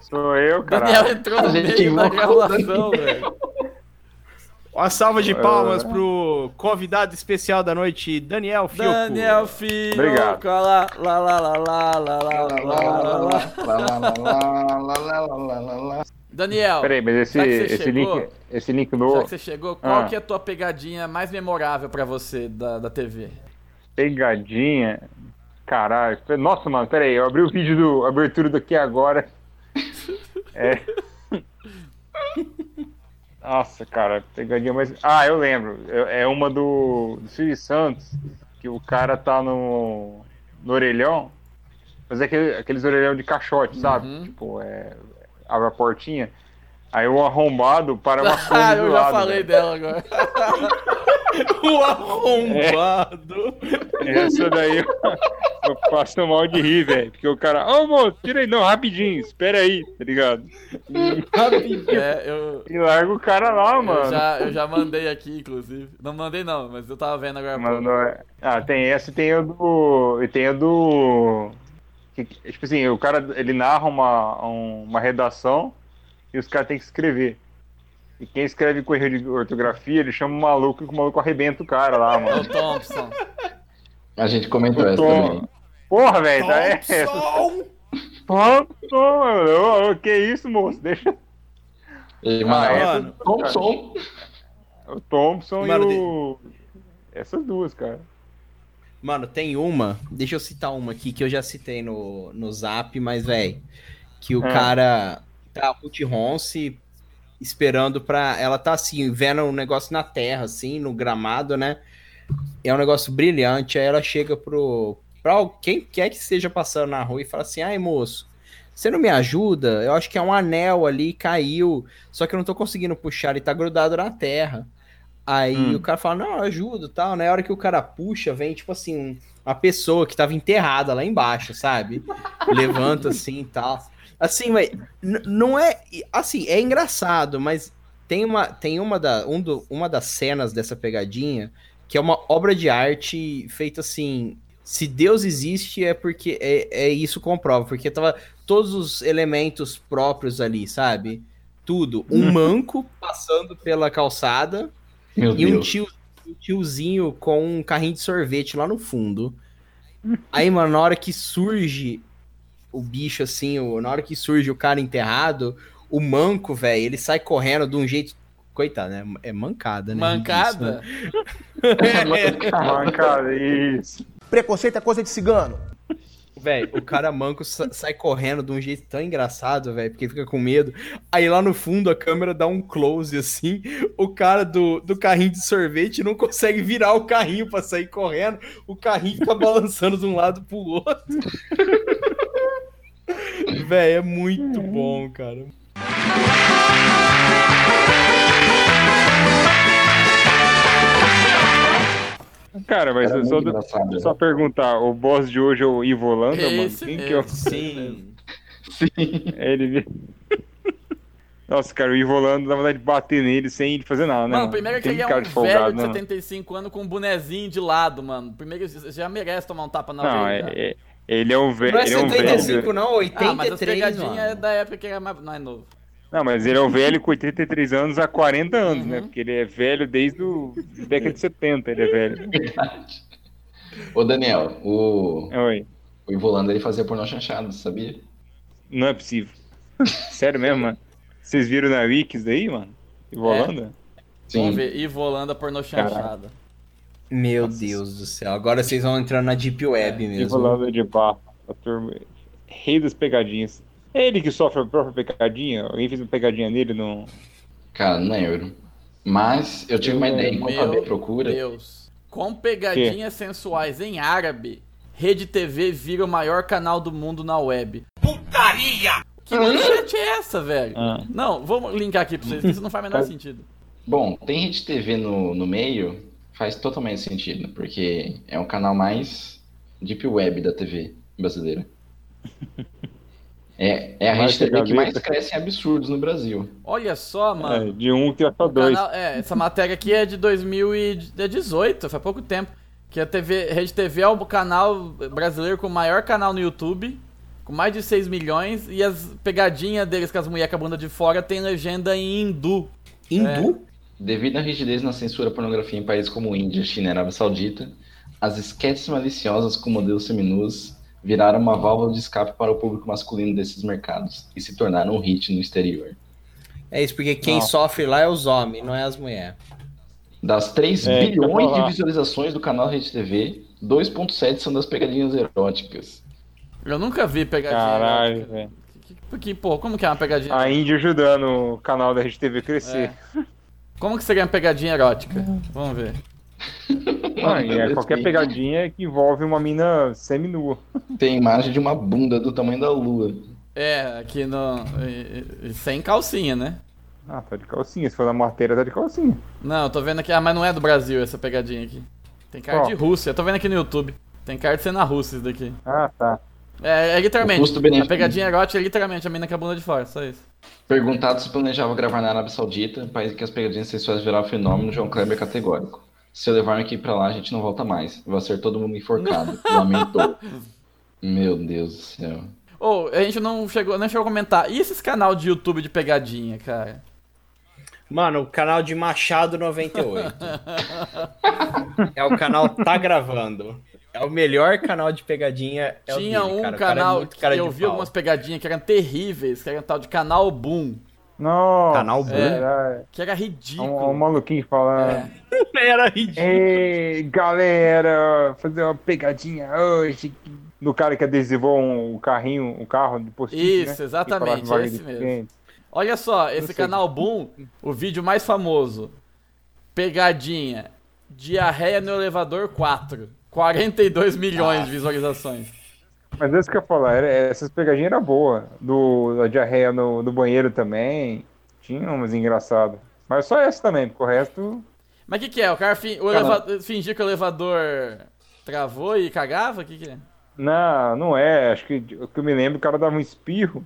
Sou eu, Daniel cara. entrou no meio da gravação, velho. Uma salva de palmas pro convidado especial da noite, Daniel Fioco. Daniel Filho. Obrigado. Lá, lá, lá, lá, lá, lá, lá, lá, lá, lá, lá. Lá, lá, lá, lá, lá, lá, lá, lá, lá. Daniel, Peraí, mas esse, já que esse, chegou, link, esse link já no que você chegou, qual Ah. que é a tua pegadinha mais memorável pra você da, da TV? pegadinha. Caralho. Nossa, mano, peraí. Eu abri o vídeo do abertura do aqui agora. É. Nossa, cara, pegadinha mais. Ah, eu lembro. É uma do, do Silvio Santos, que o cara tá no, no orelhão, mas é aquele, aqueles orelhão de caixote, sabe? Uhum. Tipo, é, abre a portinha. Aí o arrombado para uma Ah, coisa do eu já lado. falei velho. dela agora. O arrombado. Essa daí eu, eu passo mal de rir, velho. Porque o cara, ô moço, tira aí, não, rapidinho, espera aí, tá ligado? É, eu, E larga o cara lá, eu, mano. já, eu já mandei aqui, inclusive. Não mandei não, mas eu tava vendo agora. Mas não é- Ah, tem essa e tem a do. E tem a do. Que- tipo assim, o cara ele narra uma, um- uma redação e os caras têm que escrever. E quem escreve com erro de ortografia, ele chama o maluco e o maluco arrebenta o cara lá, mano. Thompson. A gente comentou essa Tom. também. Porra, velho, tá é essa. Thompson, ô, que isso, moço? Deixa Ah, mano, essa- mano. Thompson. o Thompson Mano, e o. Essas duas, cara. Mano, tem uma. Deixa eu citar uma aqui que eu já citei no, no zap, mas, velho. Que o Ah. cara tá Ruth Ronce esperando pra. Ela tá assim, vendo um negócio na terra, assim, no gramado, né? É um negócio brilhante. Aí ela chega pro. Pra quem quer que esteja passando na rua e fala assim: ai, moço. Você não me ajuda? Eu acho que é um anel ali, caiu. Só que eu não tô conseguindo puxar, ele tá grudado na terra. Aí Hum. o cara fala, não, eu ajudo tal. Na hora que o cara puxa, vem, tipo assim, um- uma pessoa que tava enterrada lá embaixo, sabe? Levanta assim e tal. Assim, mas não é. Assim, é engraçado, mas tem uma, tem uma, da, um do- uma das cenas dessa pegadinha que é uma obra de arte feita assim. Se Deus existe, é porque é, é isso comprova, porque tava todos os elementos próprios ali, sabe? Tudo. Um manco passando pela calçada Meu e um, Deus. tio, um tiozinho com um carrinho de sorvete lá no fundo. Aí, mano, na hora que surge o bicho assim, o- na hora que surge o cara enterrado, o manco, velho, ele sai correndo de um jeito. Coitado, né? É mancada, né? Mancada? Mancada, isso. Preconceito é coisa de cigano. Velho, o cara manco sa- sai correndo de um jeito tão engraçado, velho, porque fica com medo. Aí lá no fundo a câmera dá um close assim, o cara do, do carrinho de sorvete não consegue virar o carrinho pra sair correndo, o carrinho fica balançando de um lado pro outro. Velho, é muito bom, cara. Cara, mas Era eu só, engraçado. só perguntar, o boss de hoje é o Ivo Holanda, mano? Quem que é o... Sim. É ele. Nossa, cara, o Ivo Holanda dá vontade de bater nele sem ele fazer nada, né? Mano, primeiro que ele é um de folgado, velho de né, mano? 75 anos com um bonezinho de lado, mano. Primeiro, você já merece tomar um tapa na Não, é, é- ele é um velho. Não é Ele é um 75 velho. não, 83, Ah, mas as pegadinhas mano. é da época que era mais, mais novo. Não, mas ele é um velho com 83 anos há 40 anos, Uhum. né? Porque ele é velho desde o década de 70, ele é velho. Ô, Daniel, o, Oi. o Ivo Holanda, ele fazia pornô chanchado, sabia? Não é possível. Sério mesmo, mano? Vocês viram na Wiki isso daí, mano? Ivo É. Sim. Vamos ver. Ivo Holanda pornô chanchada. Meu Deus do céu, agora vocês vão entrar na Deep Web Ivo mesmo. Holanda de barro. A turma... Rei das pegadinhas. É ele que sofre a própria pegadinha? Alguém fez uma pegadinha nele no. Cara, não lembro. Mas eu tive uma ideia. Enquanto a B procura, Deus. Com pegadinhas sensuais em árabe, Rede TV vira o maior canal do mundo na web. Putaria! Que manchete é essa, velho? Ah. Não, vamos linkar aqui pra vocês, que isso não faz o menor sentido. Bom, tem Rede TV no, no meio, faz totalmente sentido, porque é um canal mais deep web da TV brasileira. É, é a Mais Rede TV que mais cresce em absurdos no Brasil. Olha só, mano. É, de um que é só dois. canal- é, essa matéria aqui é de 2018, faz pouco tempo. Que a TV, Rede TV é o canal brasileiro com o maior canal no YouTube, com mais de 6 milhões, e as pegadinhas deles com as mulheres com a bunda de fora tem legenda em hindu. Hindu? Devido à rigidez na censura à pornografia em países como Índia, China e Arábia Saudita, as esquetes maliciosas com modelos seminus viraram uma válvula de escape para o público masculino desses mercados e se tornaram um hit no exterior. É isso, porque quem Não. sofre lá é os homens, não é as mulheres. Das 3 É, bilhões de visualizações do canal Rede TV, 2.7 são das pegadinhas eróticas. Eu nunca vi pegadinha. Caralho, erótica. velho. Porque, pô, como que é uma pegadinha? A Índia ajudando o canal da Rede TV crescer. Como que seria uma pegadinha erótica? Vamos ver. E é qualquer pegadinha que envolve uma mina seminua. Tem imagem de uma bunda do tamanho da lua. É, aqui no. Sem calcinha, né? Ah, tá de calcinha. Se for na matéria, tá de calcinha. Não, eu tô vendo aqui. Ah, mas não é do Brasil essa pegadinha aqui. Tem cara Qual? de Rússia. Eu tô vendo aqui no YouTube. Tem cara de ser na Rússia isso daqui. Ah, tá. É, é literalmente. A pegadinha erótica é literalmente a mina com a bunda de fora, só isso. Perguntado se planejava gravar na Arábia Saudita, país em que as pegadinhas sexuais viraram fenômeno, João Kleber é categórico. Se eu levar equipe pra lá, a gente não volta mais. Vai ser todo mundo enforcado. Lamentou. Meu Deus do céu. Ô, a gente não chegou, nem chegou a comentar. E esses canal de YouTube de pegadinha, cara? Mano, o canal de Machado 98. é o canal Tá Gravando. É o melhor canal de pegadinha. É o Tinha dele, um cara. O cara é canal que eu vi pau. algumas pegadinhas que eram terríveis, que era um tal de canal Boom. Nossa. Canal Boom. É, Que era é um, ridículo. um maluquinho falando. Era ridículo. Ei, galera, fazer uma pegadinha hoje. No cara que adesivou um, carrinho, um carro de post Isso, né? exatamente, é esse mesmo. cliente. Olha só, esse canal Boom, o vídeo mais famoso. Pegadinha. Diarreia no elevador 4. 42 milhões de visualizações. Mas é isso que eu ia falar, era, essas pegadinhas eram boas. Do, da diarreia no, no banheiro também. Tinha umas engraçadas. Mas só essa também, porque o resto. Mas o que, que é? O cara fi- o eleva- fingia que o elevador travou e cagava? O que, que é? Não, não é. Acho que o que eu me lembro, o cara dava um espirro.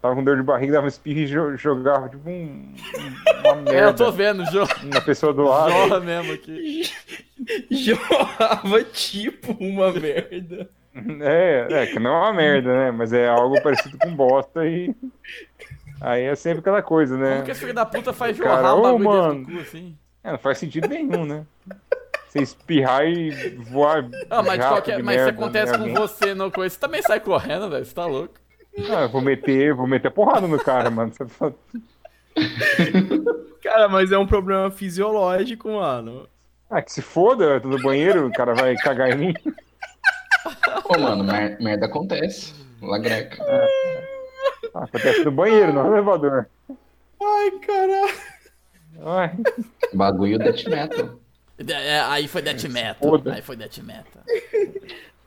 Tava com dor de barriga, dava um espirro e jo- jogava tipo um, um- uma É, eu tô merda vendo, jo- na pessoa do lado. jorra mesmo aqui. Jorrava tipo uma merda. É, é, que não é uma merda, né? Mas é algo parecido com bosta e. Aí é sempre aquela coisa, né? Como que esse filho da puta faz Cara, jorrar um ô, bagulho mano. do cu assim? É, não faz sentido nenhum, né? Você espirrar e voar. Ah, mas, jato qualquer, mas se merda acontece em com alguém. você no coisa, você também sai correndo, velho. Você tá louco. Ah, eu vou meter, vou meter porrada no cara, mano. Cara, mas é um problema fisiológico, mano. Ah, que se foda, eu tô no banheiro, o cara vai cagar em mim. Pô, mano, mer- merda acontece. Lagreca. Ah, acontece no banheiro, não no elevador. Ai, caralho. Ai, Bagulho death metal. É, aí foi Death Metal. foda. Aí foi Death Metal.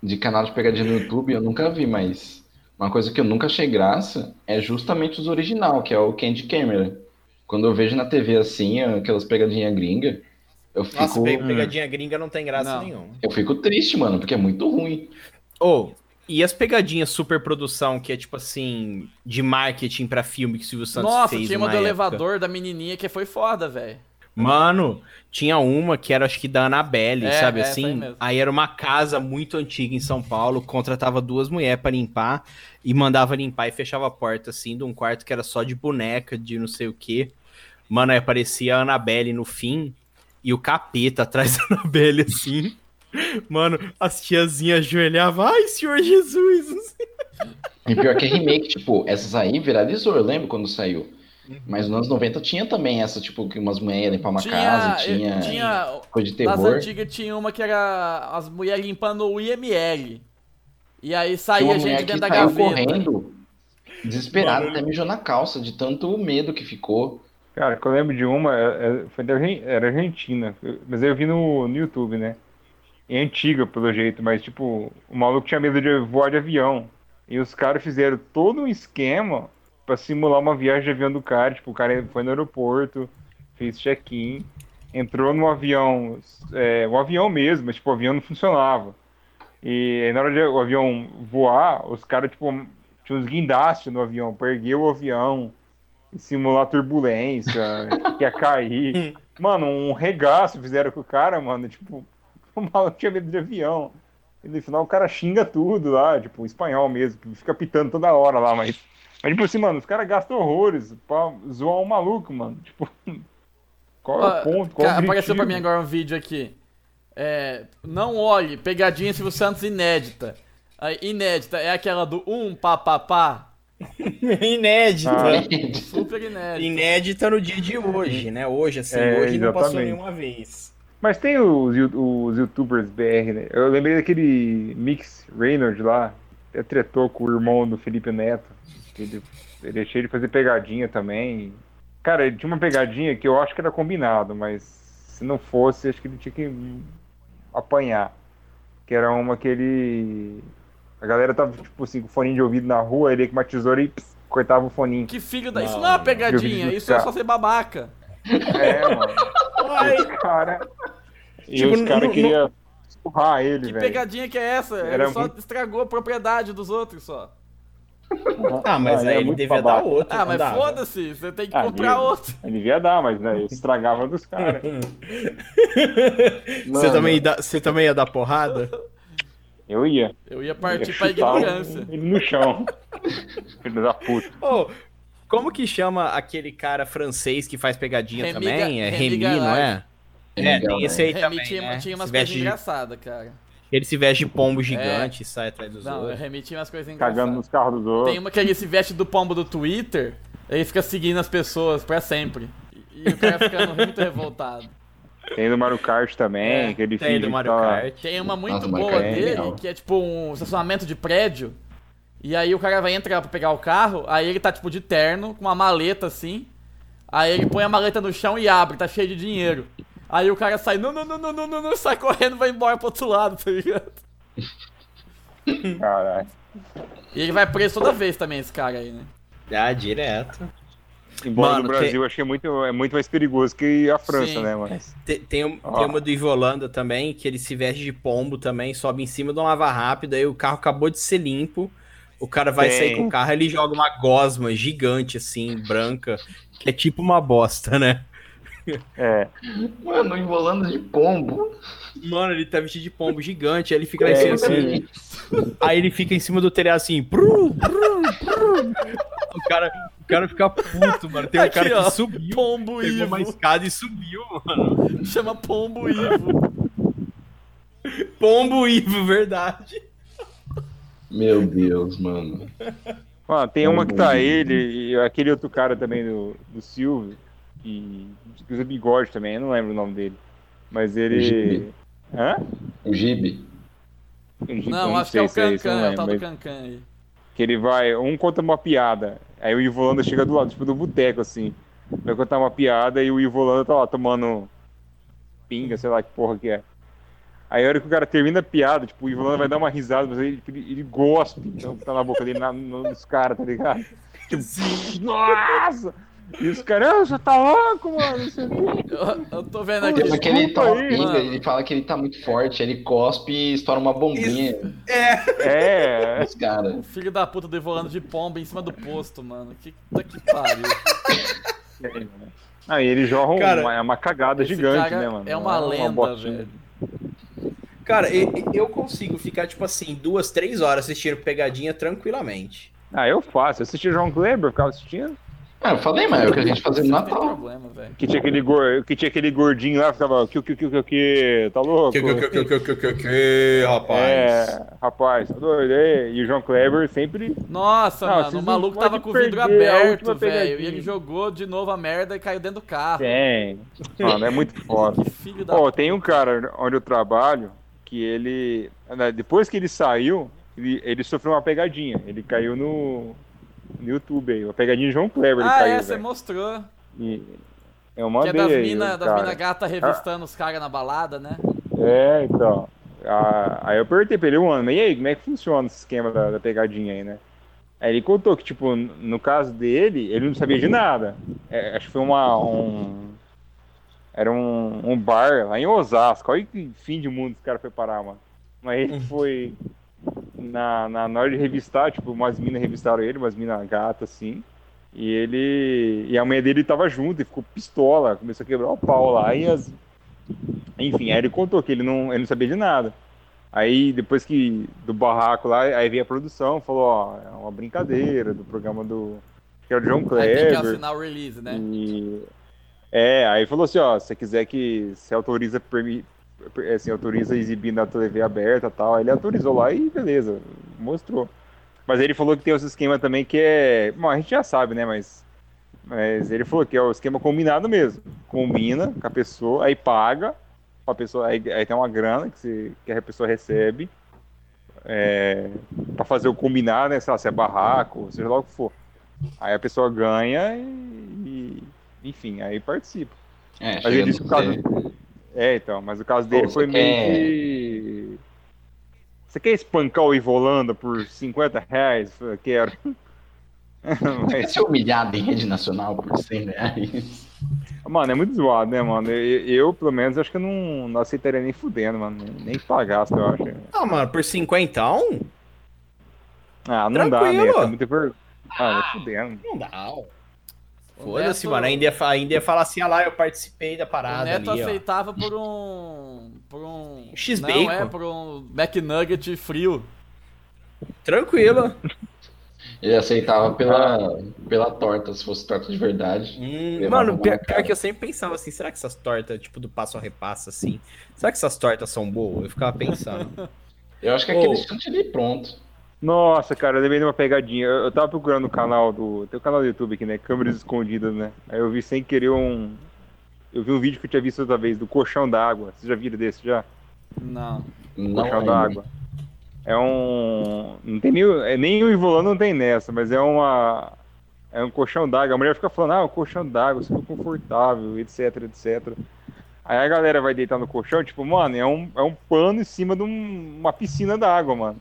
De canal de pegadinha no YouTube eu nunca vi, mas uma coisa que eu nunca achei graça é justamente os original, que é o Candy Camera. Quando eu vejo na TV assim, aquelas pegadinhas gringa, eu fico, Nossa, pe- pegadinha gringa não tem graça Não. nenhuma. eu fico triste, mano, porque é muito ruim. Ô, e as pegadinhas super produção, que é tipo assim, de marketing pra filme que o Silvio Santos Nossa, fez tinha uma do época. elevador da menininha que foi foda, velho. Mano, tinha uma que era acho que da Annabelle, É, sabe é, aí assim? mesmo. Aí era uma casa muito antiga em São Paulo, contratava duas mulheres pra limpar e mandava limpar e fechava a porta assim de um quarto que era só de boneca, de não sei o quê. Mano, aí aparecia a Annabelle no fim e o capeta atrás da Annabelle assim. Mano, as tiazinhas ajoelhavam, ai, Senhor Jesus! E pior que é remake, tipo, essas aí viralizou, eu lembro quando saiu. Mas nos anos 90 tinha também essa, tipo, que umas mulheres limpar uma casa, tinha, eh, tinha coisa de nas terror. antigas tinha uma que era as mulheres limpando o IML. E aí Tinha saía gente dentro da saiu gaveta. correndo, desesperada, até mijou na calça, de tanto medo que ficou. Cara, que eu lembro de uma, é- é- foi da era Argentina, mas eu vi no, no YouTube, né? É antiga, pelo jeito, mas tipo, o maluco tinha medo de voar de avião. E os caras fizeram todo um esquema pra simular uma viagem de avião do cara. Tipo, o cara foi no aeroporto, fez check-in, entrou no avião, é, um avião mesmo, mas tipo, o avião não funcionava. E aí, na hora de o avião voar, os caras, tipo, tinham uns guindastes no avião, pra erguer o avião, simular turbulência, que ia cair. Mano, um regaço fizeram com o cara, mano, tipo, o maluco tinha medo de avião. E no final o cara xinga tudo lá, tipo, espanhol mesmo, que fica pitando toda hora lá, mas. Mas, tipo assim, mano, os caras gastam horrores pra zoar um maluco, mano. Tipo, qual é o ponto? Qual é cara, apareceu pra mim agora um vídeo aqui. É, não olhe, pegadinha Silvio Santos inédita. Inédita é aquela do um pá Inédita. Ah. Super inédita. Inédita no dia de hoje, né? Hoje, assim, É, hoje não passou exatamente. nenhuma vez. Mas tem os, os youtubers BR, né? Eu lembrei daquele Mix Reynolds lá, até tretou com o irmão do Felipe Neto. que Ele, ele é cheio de fazer pegadinha também. Cara, ele tinha uma pegadinha que eu acho que era combinado, mas se não fosse, acho que ele tinha que apanhar. Que era uma que ele. A galera tava, tipo assim, com fone de ouvido na rua, ele ia com uma tesoura e ps, cortava o foninho. Que filho da. Isso não é uma pegadinha, isso é só ser babaca. É, mano. E os caras. E Tipo, os caras não- queriam empurrar ele, Que velho. pegadinha que é essa? Era Ele só muito- estragou a propriedade dos outros só. Ah, mas Não, aí é ele devia babaca. dar outro. Ah, não mas dava? foda-se, você tem que Ah, comprar devia. outro. Ele devia dar, mas né, estragava dos caras. Você também, dá, você também ia dar porrada? Eu ia. Eu ia ia partir pra chutar ignorância. Ele no chão. Filho da puta. Ô, como que chama aquele cara francês que faz pegadinha Remy também? É Remy Remy, não é? É, tem esse aí também, tinha, né? tinha umas coisas de- engraçadas, cara. Ele se veste de pombo gigante e sai atrás dos Não, outros. Remy tinha umas coisas Cagando engraçadas. nos carros dos outros. Tem uma que ele se veste do pombo do Twitter, ele fica seguindo as pessoas pra sempre. E, e o cara ficando muito revoltado. Tem do Mario Kart também, É, que ele Tem do Mario tá- Kart. Tem uma muito Nossa, boa Kart é dele, legal. que é tipo um estacionamento de prédio. E aí o cara vai entrar pra pegar o carro, aí ele tá tipo de terno, com uma maleta assim. Aí ele põe a maleta no chão e abre, tá cheio de dinheiro. Aí o cara sai, não, não, não, não, não, não, não, sai correndo, vai embora pro outro lado, tá ligado? Caralho. E ele vai preso toda vez também, esse cara aí, né? Ah, direto. Embora Mano, no Brasil, tem- eu acho que é muito, é muito mais perigoso que a França, Sim. né, mas... Tem, tem, um- tem uma do Ivolanda também, que ele se veste de pombo também, sobe em cima de uma lava rápida, aí o carro acabou de ser limpo. O cara vai Tem. sair com o carro, ele joga uma gosma gigante, assim, branca, que é tipo uma bosta, né? É. Mano, envolando de pombo. Mano, ele tá vestido de pombo gigante, aí ele fica lá em É, cima assim. Aí ele fica em cima do telhado assim. Bru, bru, bru. O cara, o cara fica puto, mano. Tem um Aqui, cara ó, que subiu, Pombo pegou uma Ivo. escada e subiu, mano. Chama Pombo Ivo. Pombo Ivo, verdade. Meu Deus, mano. Mano, tem uma que tá ele e aquele outro cara também do, do Silvio, que, que usa bigode também, eu não lembro o nome dele. Mas ele. Gibi. Hã? O Gibi. Eu Não, acho que é o eu Cancan, não é o tal do Cancan aí. Que ele vai, um conta uma piada, aí o Ivo Holanda chega do lado, tipo do boteco, assim. Vai contar uma piada e o Ivo Holanda tá lá tomando pinga, sei lá que porra que é. Aí a hora que o cara termina a piada, tipo, o Ivo Holanda vai dar uma risada, mas ele, ele, ele gospe, então tá na boca dele, na, no- nos caras, tá ligado? Tipo, nossa! E os caras, "Ah, você tá louco, mano, o quê. Eu, eu tô vendo aqui. Porque ele aí, pinga, mano. ele fala que ele tá muito forte, ele cospe e estoura uma bombinha É, nos caras. O filho da puta devolando de pomba em cima do posto, mano. Que puta que pariu. Aí ele joga Cara, uma, é uma cagada gigante, cara né, mano? É uma Não lenda, botinha. velho. Cara, eu consigo ficar, tipo assim, duas, três horas assistindo pegadinha tranquilamente. Ah, eu faço. Eu assisti João Kleber, eu ficava assistindo. Ah, eu falei, mas é o que a gente fazia no Natal. problema, velho. Que tinha aquele, gor... que tinha aquele gordinho lá, ficava, que, que, que, que, que, tá louco? Que, que, que, que, que, que, que, rapaz. É, rapaz, tá doido. E o João Kleber sempre. Nossa, Não, mano, o maluco tava com o vidro aberto, velho. E ele jogou de novo a merda e caiu dentro do carro. Tem. Mano, é muito foda. Que filho da Ó, tem um cara onde eu trabalho que ele. né, Depois que ele saiu, ele, ele sofreu uma pegadinha. Ele caiu no. No YouTube aí. Uma pegadinha de João Kleber Ah, caiu. é, você mostrou. E Eu Que mandei é das minas mina gata revistando os caras na balada, né? É, então. Ah, aí eu perguntei pra ele, mano, e aí, como é que funciona esse esquema da, da pegadinha aí, né? Aí ele contou que, tipo, no caso dele, ele não sabia de nada. É, acho que foi uma. Um, era um, um bar lá em Osasco. Olha que fim de mundo esse cara foi parar, mano. Mas ele foi. Na, na, na hora de revistar, tipo, umas minas revistaram ele, umas minas gatas assim. E ele. E a mãe dele tava junto e ficou pistola, começou a quebrar o pau lá. E as, enfim, aí ele contou que ele não, ele não sabia de nada. Aí depois que do barraco lá, aí veio a produção, falou, ó, é uma brincadeira do programa do. Que era o John Aí tem que o release, né? E, é, aí falou assim, ó, se você quiser que se autoriza permi- per- assim, autoriza exibir na TV aberta e tal. Aí ele autorizou lá e beleza, mostrou. Mas ele falou que tem esse esquema também que é. Bom, a gente já sabe, né? Mas. Mas ele falou que é o esquema combinado mesmo. Combina com a pessoa, aí paga. A pessoa, aí, aí tem uma grana que, se, que a pessoa recebe. É, pra fazer o combinar, né? Sei lá, se é barraco, seja lá o que for. Aí a pessoa ganha e. e- enfim, aí participa. É, Mas ele disse que o caso. É, então, mas o caso dele Pô, foi meio quer- que. Você quer espancar o Ivolanda por 50 reais? Eu Quero. Mas, ser humilhado em rede nacional por 100 reais. mano, é muito zoado, né, mano? Eu, eu, pelo menos, acho que eu não, não aceitaria nem fudendo, mano. Nem pagasse, eu acho. Ah, mano, por 50 Ah, não dá, né? Tranquilo. É muito ver... Ah, nem fudendo. Não dá. O Foda-se, mano. Ainda ia, ainda ia falar assim, ah lá, eu participei da O parada Neto ali, ó. aceitava por um. Por um. X-Bacon. Não, é por um McNugget frio. Tranquilo. Ele aceitava pela, pela torta, se fosse torta de verdade. Hum, mano, pior, pior cara. que eu sempre pensava assim, será que essas tortas, tipo, do passo a repasso, assim, será que essas tortas são boas? Eu ficava pensando. Eu acho que aquele Ô. chantilly pronto. Nossa, cara, eu lembrei de uma pegadinha. Eu, eu tava procurando o canal do. Tem o canal do YouTube aqui, né? Câmeras escondidas, né? Aí eu vi sem querer um. Eu vi um vídeo que eu tinha visto outra vez, do colchão d'água. Vocês já viram desse já? Não. Não colchão d'água. É um. Não tem nem. É, nem o Ivolano não tem nessa, mas é uma. É um colchão d'água. A mulher fica falando, ah, o colchão d'água, super confortável, etc, etc. Aí a galera vai deitar no colchão, tipo, mano, é um, é um pano em cima de um- uma piscina d'água, mano.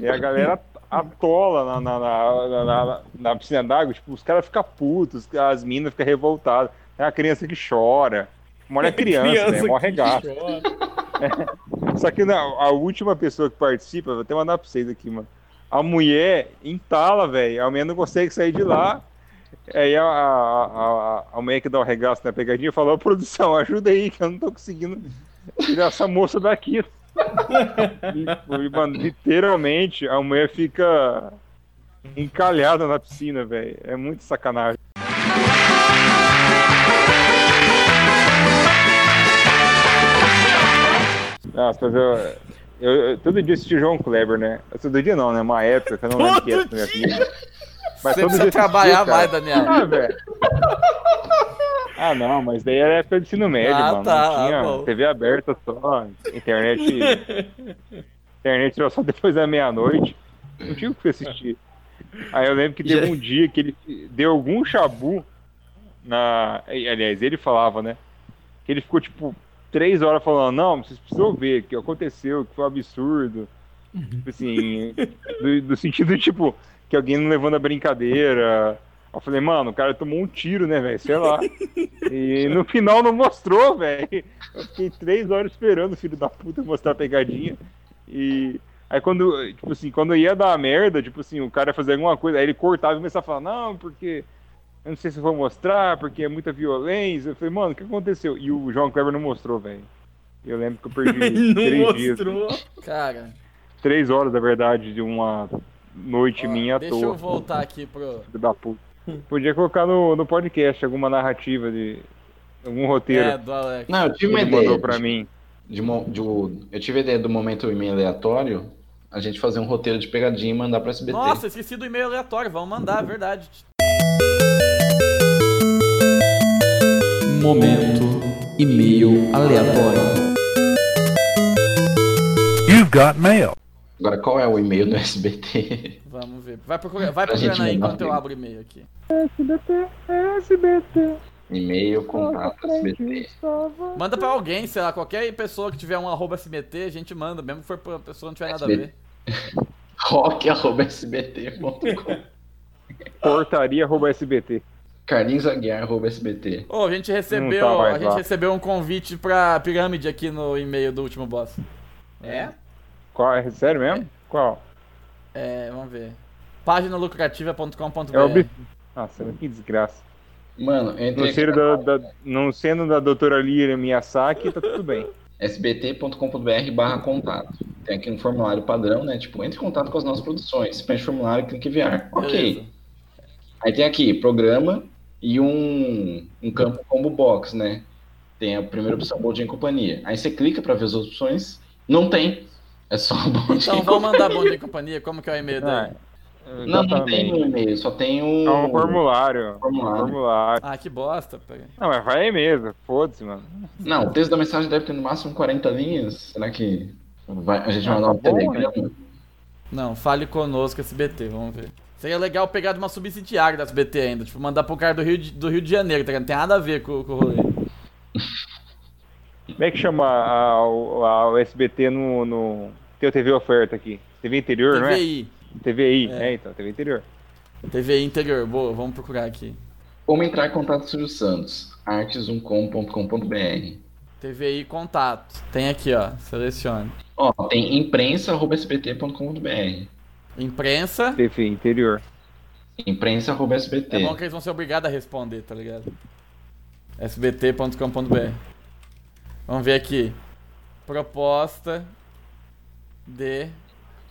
E a galera atola na, na, na, na- na- na piscina d'água, tipo, os caras ficam putos, as minas ficam revoltadas. É a criança que chora. Mora é criança, né? Mó que regaço. chora. Só que não, a última pessoa que participa, vou até mandar pra vocês aqui, mano. A mulher entala, velho. A mulher não consegue sair de lá. Aí a, a, a, a mulher que dá o regaço na pegadinha falou, produção, ajuda aí, que eu não tô conseguindo tirar essa moça daqui. E, mano, literalmente, a mulher fica encalhada na piscina, velho. É muito sacanagem. Nossa, mas eu, eu, eu todo dia assisti João Kleber, né? Todo dia não, né? Uma época eu não lembro que Todo época minha vida. Mas Você todo precisa dia trabalhar cara. mais, Daniel. Ah, velho. Ah, não, mas daí era época de ensino médio, Ah, mano. tá, não tinha bom. TV aberta só, internet. internet era só depois da meia-noite. Não tinha o que assistir. Aí eu lembro que teve um dia que ele deu algum chabu na. Aliás, ele falava, né? Que ele ficou tipo três horas falando, não, vocês precisam ver o que aconteceu, que foi um absurdo. Tipo assim, do, do sentido tipo, que alguém não levando a brincadeira. Eu falei, mano, o cara tomou um tiro, né, velho? Sei lá. E no final não mostrou, velho. Eu fiquei três horas esperando o filho da puta mostrar a pegadinha. E aí quando, tipo assim, quando ia dar merda, tipo assim, o cara ia fazer alguma coisa, aí ele cortava e começava a falar, não, porque eu não sei se eu vou mostrar, porque é muita violência. Eu falei, mano, o que aconteceu? E o João Kleber não mostrou, velho. Eu lembro que eu perdi Não três dias. mostrou. Cara, Três horas, na verdade, de uma noite ó, minha à deixa toa. eu voltar aqui pro. Filho da puta. Podia colocar no, no podcast alguma narrativa de algum roteiro É, do Alex. Não, eu tive uma ele ideia. mandou pra mim. de mo- de eu tive a ideia do momento e-mail aleatório, a gente fazer um roteiro de pegadinha e mandar pra SBT. Nossa, esqueci do e-mail aleatório. Vamos mandar, é verdade. Momento e-mail aleatório. You've got mail. Agora, qual é o e-mail do SBT? Vamos ver. Vai, procura, vai procurando aí enquanto eu abro o e-mail aqui. SBT, SBT. E-mail contato SBT. Manda pra alguém, sei lá, qualquer pessoa que tiver um arroba SBT, a gente manda, mesmo que for pra pessoa que não tiver nada a ver. rock.sbt.com Portaria.sbt. carlinhosaguiar.sbt Ô, a gente recebeu, tá a gente lá. recebeu um convite pra pirâmide aqui no e-mail do último boss. É? Qual? É sério mesmo? Qual? É, vamos ver. Paginalucrativa.com.br. É o Nossa, que desgraça. Mano, eu Não sendo da, da- não sendo da doutora Lira Miyazaki, tá tudo bem. sbt.com.br barra contato. Tem aqui um formulário padrão, né? Tipo, entre em contato com as nossas produções. Preenche o formulário, clique em enviar. Ok. Beleza. Aí tem aqui, programa e um, um campo combo box, né? Tem a primeira opção, Bom Dia em Companhia. Aí você clica pra ver as opções. Não tem. É só Bom Dia Então vamos mandar bom dia e companhia, como que é o e-mail Ah, dele? Não, não tem e-mail, só tem o... É um formulário. Formulário. Um formulário. Ah, que bosta. Não, mas vai aí mesmo. Foda-se, mano. Não, o texto da mensagem deve ter no máximo 40 linhas. Será que vai- a gente Ah, vai mandar um tá bom, telegrama? Não, fale conosco SBT, vamos ver. Seria legal pegar de uma subsidiária da SBT ainda, tipo, mandar pro cara do Rio de, do Rio de Janeiro, tá ligado? Não tem nada a ver com, com o rolê. Como é que chama a, o- a- o SBT no, no. Teu TV oferta aqui? TV interior, não é? TVI. TVI, É. é. então, TV interior. TVI interior, boa, vamos procurar aqui. Como entrar em contato com o Silvio Santos? artesumcom.com.br TVI contato. Tem aqui, ó. Selecione. Ó, tem imprensa.sbt.com.br Imprensa. TV interior. imprensa.sbt. É bom que eles vão ser obrigados a responder, tá ligado? sbt.com.br. Vamos ver aqui. Proposta de.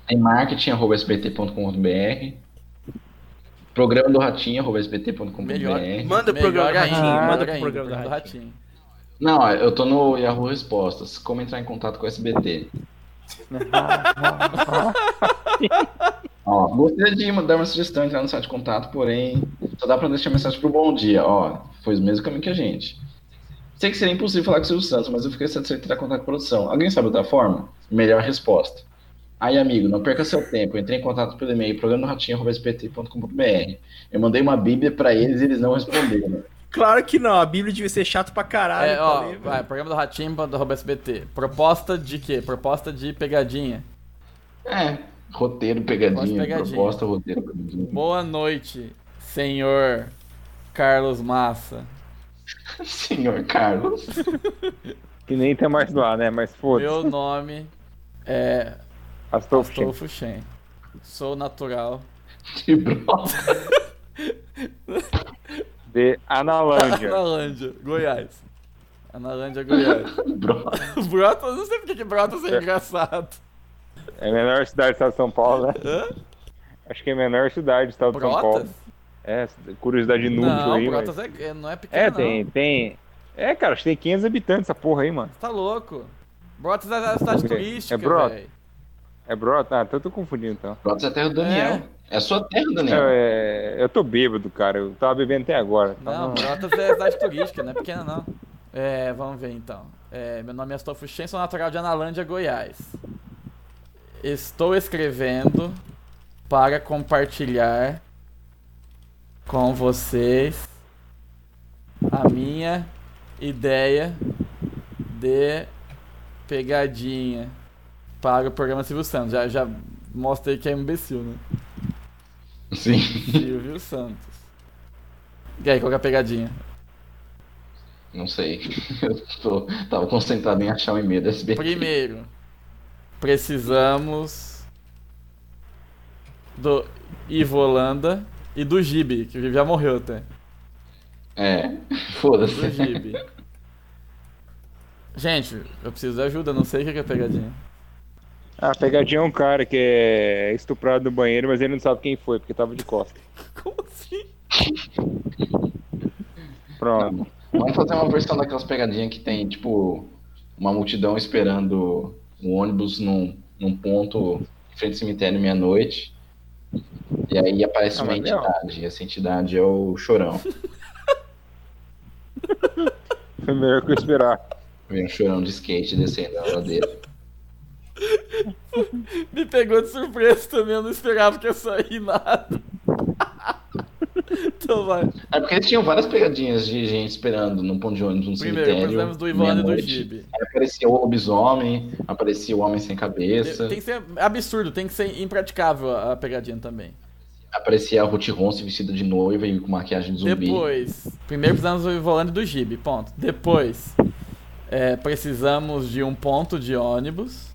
Tem marketing.sbt.com.br Programa do Ratinho, arroba sbt.com.br Melhor. Manda pro programa do Ratinho, manda pro programa do Ratinho. Não, eu tô no Yahoo Respostas. Como entrar em contato com o SBT? Ó, gostaria de dar uma sugestão entrar no site de contato, porém só dá pra deixar mensagem pro Bom Dia. Ó, foi o mesmo caminho que a gente. Sei que seria impossível falar com o Silvio Santos, mas eu fiquei satisfeito de entrar em contato com a produção. Alguém sabe outra forma? Melhor resposta. Aí, amigo, não perca seu tempo. Entrei em contato pelo e-mail programadoratinho.spt.com.br. Eu mandei uma bíblia pra eles e eles não responderam. Claro que não, a Bíblia devia ser chato pra caralho. É, pra ó, velho. vai, programa do Ratinho do arroba SBT. Proposta de quê? Proposta de pegadinha. É, roteiro pegadinha, pegadinha. proposta, roteiro pegadinha. Boa noite, senhor Carlos Massa. Senhor Carlos. Que nem tem mais lá, né? Mas foda-se. Meu nome é Astolfo. Astolfo Shen. Sou natural. De brota. De Analândia. Analândia, Goiás. Analândia, Goiás. brota. Brotas, não sei porque que Brotas é engraçado. É a menor cidade do estado de São Paulo, né? Hã? Acho que é a menor cidade do estado de São Paulo. Brotas? É, curiosidade inútil Não, aí, mas... Brotas é, é- não é pequeno, É, não. tem, tem... É, cara, acho que tem 500 habitantes essa porra aí, mano. Tá louco. Brotas é a cidade É turística, Brotas? velho. É Brota? Ah, então eu tô confundindo, então. Brotas é a terra do Daniel. É, a sua terra, Daniel. É, eu tô bêbado, cara. Eu tava bebendo até agora. Então Não, Brotas é cidade turística, não é pequena não. É, vamos ver então. É, meu nome é Astolfo Shen, sou natural de Analândia, Goiás. Estou escrevendo para compartilhar com vocês a minha ideia de pegadinha para o programa Silvio Santos. Já, já mostrei que é imbecil, né? Sim. Silvio Santos. E aí, qual que é a pegadinha? Não sei. Eu tô, tava concentrado em achar o e-mail da SBT. Primeiro, precisamos do Ivo Holanda e do Gibi, que já morreu até. É, Do foda-se. Gibi. Gente, eu preciso de ajuda, não sei o que que é pegadinha. Ah, pegadinha é um cara que é estuprado no banheiro, mas ele não sabe quem foi, porque tava de costas. Como assim? Pronto. Vamos fazer uma versão daquelas pegadinhas que tem, tipo, uma multidão esperando um ônibus num, num ponto em frente ao cemitério meia-noite. E aí aparece Ah, uma entidade. E essa entidade é o Chorão. Foi melhor que eu esperar. Vem um chorão de skate descendo a ladeira. Me pegou de surpresa também, eu não esperava que ia sair nada. então vai. É porque eles tinham várias pegadinhas de gente esperando num ponto de ônibus, num Primeiro, cemitério. precisamos do Ivone e do. Gibi. Aí aparecia o lobisomem, aparecia o homem sem cabeça, Tem que ser absurdo, tem que ser impraticável a a pegadinha também. aparecia a Ruth Ronce vestida de noiva e com maquiagem de zumbi. Depois, primeiro precisamos do volante do Gibi, ponto. Depois, é, precisamos de um ponto de ônibus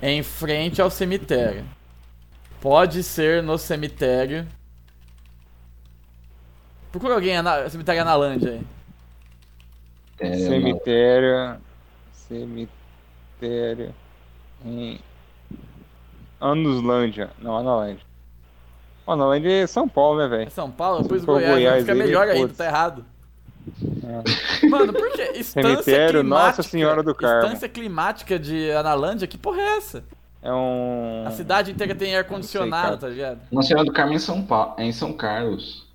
em frente ao cemitério. Pode ser no cemitério. Procura alguém na cemitério Analândia aí. É, Cemitério. Cemitério. Em. Anuslândia. Não, Analândia. Analândia é São Paulo, né, É velho? São Paulo, depois Goiás, Goiás ficar aí, melhor ainda, tá errado. Mano, por que? Estância Cemitério climática, Nossa Senhora do Carmo. Estância climática de Analândia, que porra é essa? É um. A cidade inteira tem ar-condicionado, tá ligado? Nossa Senhora do Carmo é em São Paulo, é em São Carlos.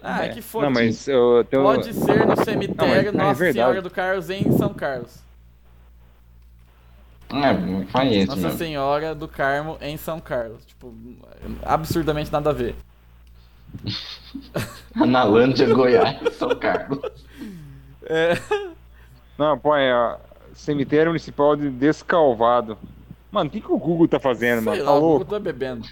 Ah, é, que foda Não, mas eu tenho. Pode ser no cemitério Não, mas é Nossa verdade. Senhora do Carlos em São Carlos. É, faz esse Nossa mesmo. Senhora do Carmo em São Carlos. Tipo, absurdamente nada a ver. Analândia, Goiás, São Carlos. Não, põe, ó. Cemitério Municipal de Descalvado. Mano, o que, que o Google tá fazendo, Sei mano? lá, Tá o Google louco? tá bebendo.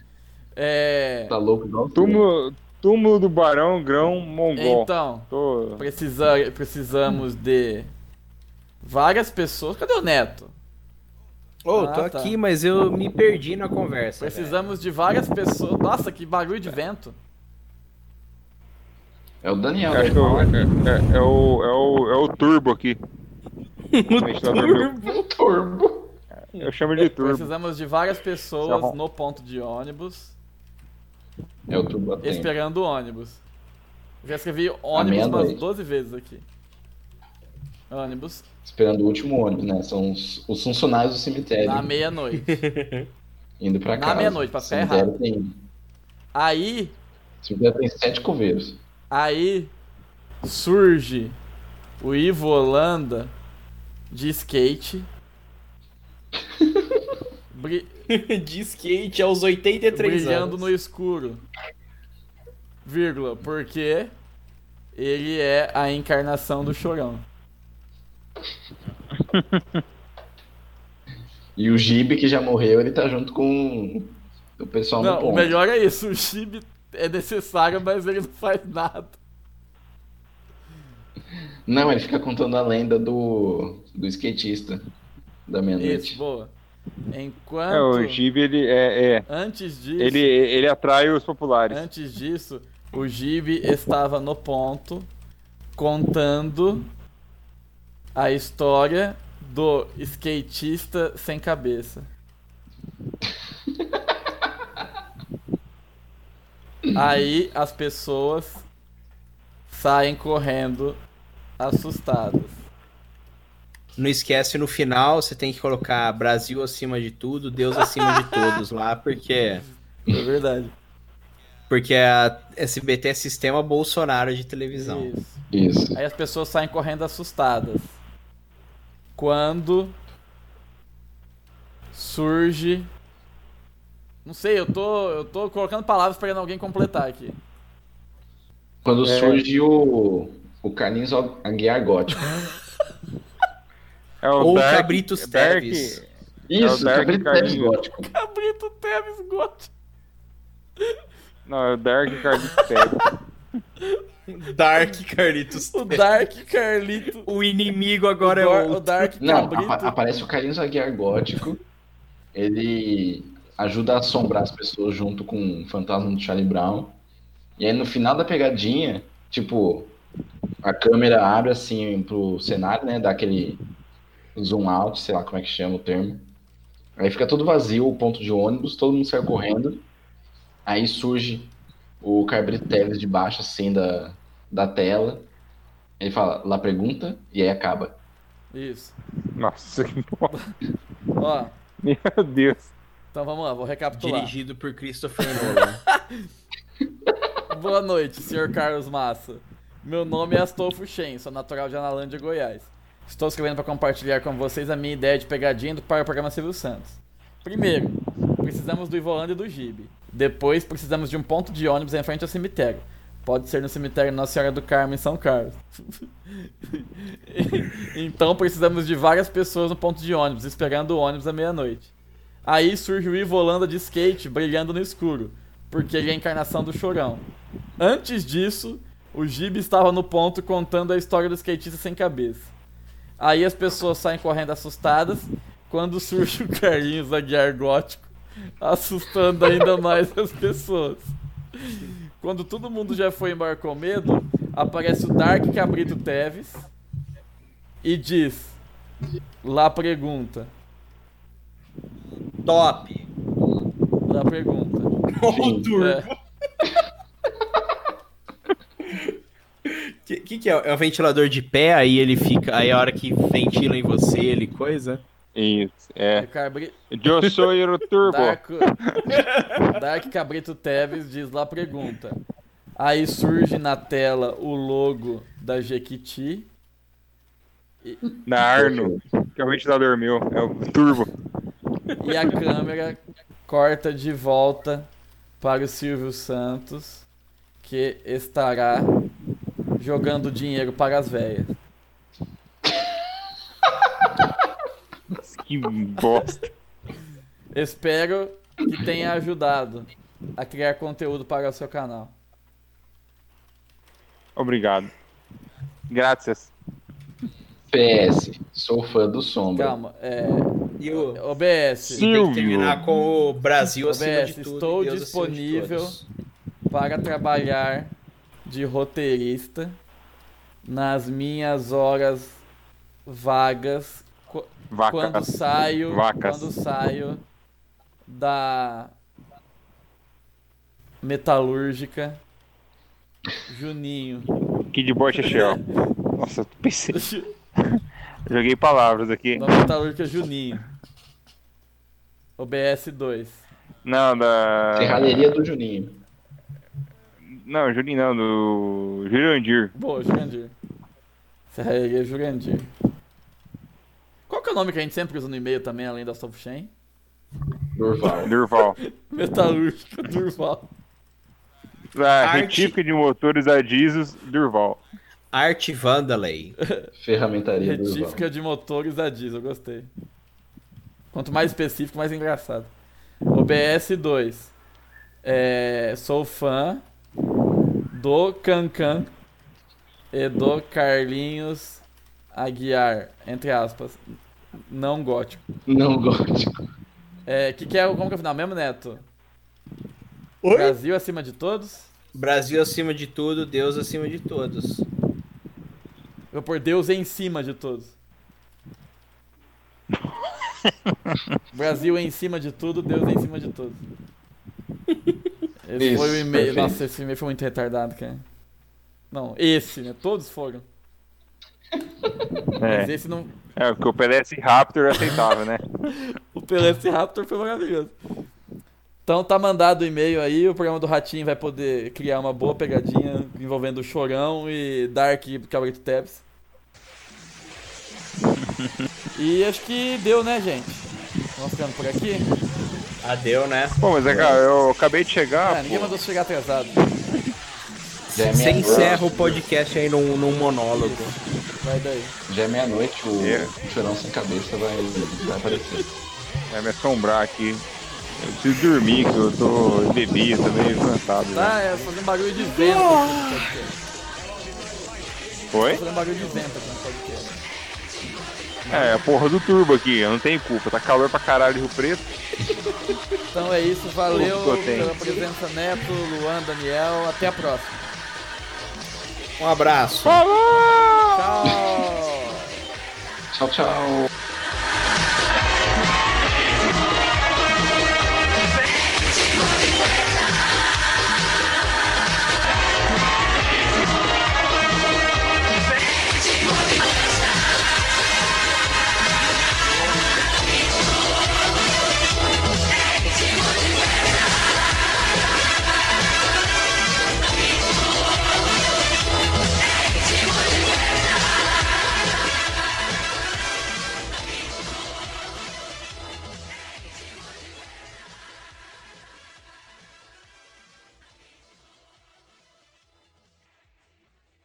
É. Tá louco você. Túmulo, túmulo do Barão Grão Mongol. Então, Tô... precisa, precisamos de várias pessoas. Cadê o Neto? Ô, Ah, tô tá. aqui, mas eu me perdi na conversa. Precisamos de várias pessoas. Nossa, que barulho de vento. É o Daniel. Acho que eu- é, é- é o, é, o, é o Turbo aqui. O ventilador meu. Turbo. Eu chamo de Turbo. Precisamos de várias pessoas Tá no ponto de ônibus, É o esperando o ônibus. Já escrevi ônibus umas meia-noite. 12 vezes aqui. Ônibus Esperando o último ônibus, né? São os, os funcionários do cemitério na meia-noite. indo pra na casa. meia-noite, pra O ficar cemitério tem, Aí, o cemitério tem sete coveiros. aí surge o Ivo Holanda de skate. bri- de skate aos 83 brilhando anos. no escuro. Vírgula, porque ele é a encarnação do chorão. E o Gibe, que já morreu, ele tá junto com o pessoal no Não, ponto. o melhor é isso, o Chibi é necessário, mas ele não faz nada. Não, ele fica contando a lenda do, do skatista da Isso, meia-noite. boa. Enquanto. É, o Gibi, ele é, é. Antes disso. Ele, ele atrai os populares. Antes disso, o Gibi estava no ponto contando a história do skatista sem cabeça. Aí as pessoas saem correndo assustadas. Não esquece, no final você tem que colocar Brasil acima de tudo, Deus acima de todos lá, porque É verdade. porque a SBT é sistema Bolsonaro de televisão. Isso. Isso. Aí as pessoas saem correndo assustadas. Quando surge. Não sei, eu tô, eu tô colocando palavras esperando alguém completar aqui. Quando É. surge o, o Carlinhos Aguiar Gótico. É o Ou Dark- Cabritos Dark- Teves. Isso, Dark Cabrito Teves. Gótico. Cabrito Teves Gotti. Não, é o Dark Carlitos Teves. Dark Carlitos. O Dark Carlito. O inimigo agora é o, o o Dark Não, Cabrito. apa- aparece o Carlinhos Aguiar Gótico. Ele ajuda a assombrar as pessoas junto com o fantasma do Charlie Brown. E aí no final da pegadinha, tipo, a câmera abre assim pro cenário, né? Dá aquele zoom out, sei lá como é que chama o termo. Aí fica todo vazio o ponto de ônibus, todo mundo sai correndo. Aí surge o Carbrito Teles de baixo, assim, da, da tela. Ele fala, lá pergunta, e aí acaba. Isso. Nossa, que. Ó, Meu Deus. então vamos lá, vou recapitular. dirigido por Christopher Nolan. Boa noite, senhor Carlos Massa. Meu nome é Astolfo Shen, sou natural de Analândia, Goiás. Estou escrevendo para compartilhar com vocês a minha ideia de pegadinha do- para o programa Silvio Santos. Primeiro, precisamos do Ivolanda e do Gibe. Depois, precisamos de um ponto de ônibus em frente ao cemitério. Pode ser no cemitério Nossa Senhora do Carmo, em São Carlos. então, precisamos de várias pessoas no ponto de ônibus, esperando o ônibus à meia-noite. Aí surge o Ivo Holanda de skate brilhando no escuro, porque ele é a encarnação do chorão. Antes disso, o Gibi estava no ponto contando a história do skatista sem cabeça. Aí as pessoas saem correndo assustadas, quando surge o Carlinhos Aguiar gótico, assustando ainda mais as pessoas. Quando todo mundo já foi embora com medo, aparece o Dark Cabrito Teves e diz: Lá pergunta. Top. Lá pergunta. Turbo. É, Que, que que é? É o ventilador de pé, aí ele fica. Aí a hora que ventila em você, ele coisa. Isso, é. o Cabri- Eu sou o Turbo. Dark, Dark Cabrito Teves diz lá pergunta. Aí surge na tela o logo da Jequiti. Da Arno, que é o ventilador meu. É o Turbo. E a câmera corta de volta para o Silvio Santos, que estará jogando dinheiro para as velhas. Que bosta. Espero que tenha ajudado. a criar conteúdo para o seu canal. Obrigado. Graças. PS, sou fã do Sombra. Calma, é. E o... OBS. E tem que Silvio. terminar com o Brasil acima OBS, de tudo. estou Deus acima de disponível. todos. para trabalhar de roteirista nas minhas horas vagas qu- quando saio Vacas. quando saio da metalúrgica Juninho Kid Boy Shell. Nossa, eu pensei. Joguei palavras aqui. da metalúrgica Juninho OBS 2 Não, da. Serralheria do Juninho. Não, Juninho não, do. Jurandir. boa Jurandir Serraria Jurandir qual que é o nome que a gente sempre usa no e-mail também além da Soft Chain? Durval. Durval. Metalúrgica Durval Da Arte. retífica de motores a diesel, Durval. Arte Vandalay. Ferramentaria Durval. Retífica de motores a diesel, gostei. Quanto mais específico, mais engraçado. OBS 2. É, sou fã do Cancan e do Carlinhos Aguiar, entre aspas. Não gótico. Não gótico. É, que que é, como que é o final mesmo, Neto? Brasil acima de todos? Brasil acima de tudo, Deus acima de todos. Vou por Deus em cima de todos. Brasil em cima de tudo, Deus em cima de todos. Esse Isso, foi o e-mail. perfeito. Nossa, esse e-mail foi muito retardado, cara. Não, esse, né? Todos foram. Mas É, esse não. é porque o PLS Raptor é aceitável, né? O Pelece Raptor foi maravilhoso. Então tá mandado o e-mail aí, o programa do Ratinho vai poder criar uma boa pegadinha envolvendo o Chorão e Dark Cabrito Tabs. E acho que deu, né, gente? Vamos ficando por aqui. Adeu, né? Pô, mas é, cara, eu acabei de chegar. Ah, ninguém mandou você chegar atrasado. É Você encerra o podcast aí num, num monólogo. Vai daí. Já é meia-noite, o É. chorão sem cabeça vai, vai aparecer. Vai me assombrar aqui. Eu preciso dormir, que eu tô eu bebi, eu tô meio cansado. Tá, é fazendo barulho de vento aqui no podcast. Foi? Fazendo barulho de vento aqui no podcast. É, a porra do turbo aqui, eu não tenho culpa. Tá calor pra caralho de Rio Preto. Então é isso, valeu tem. pela presença Neto, Luan, Daniel. Até a próxima. Um abraço. Falou! Tchau! Tchau, tchau.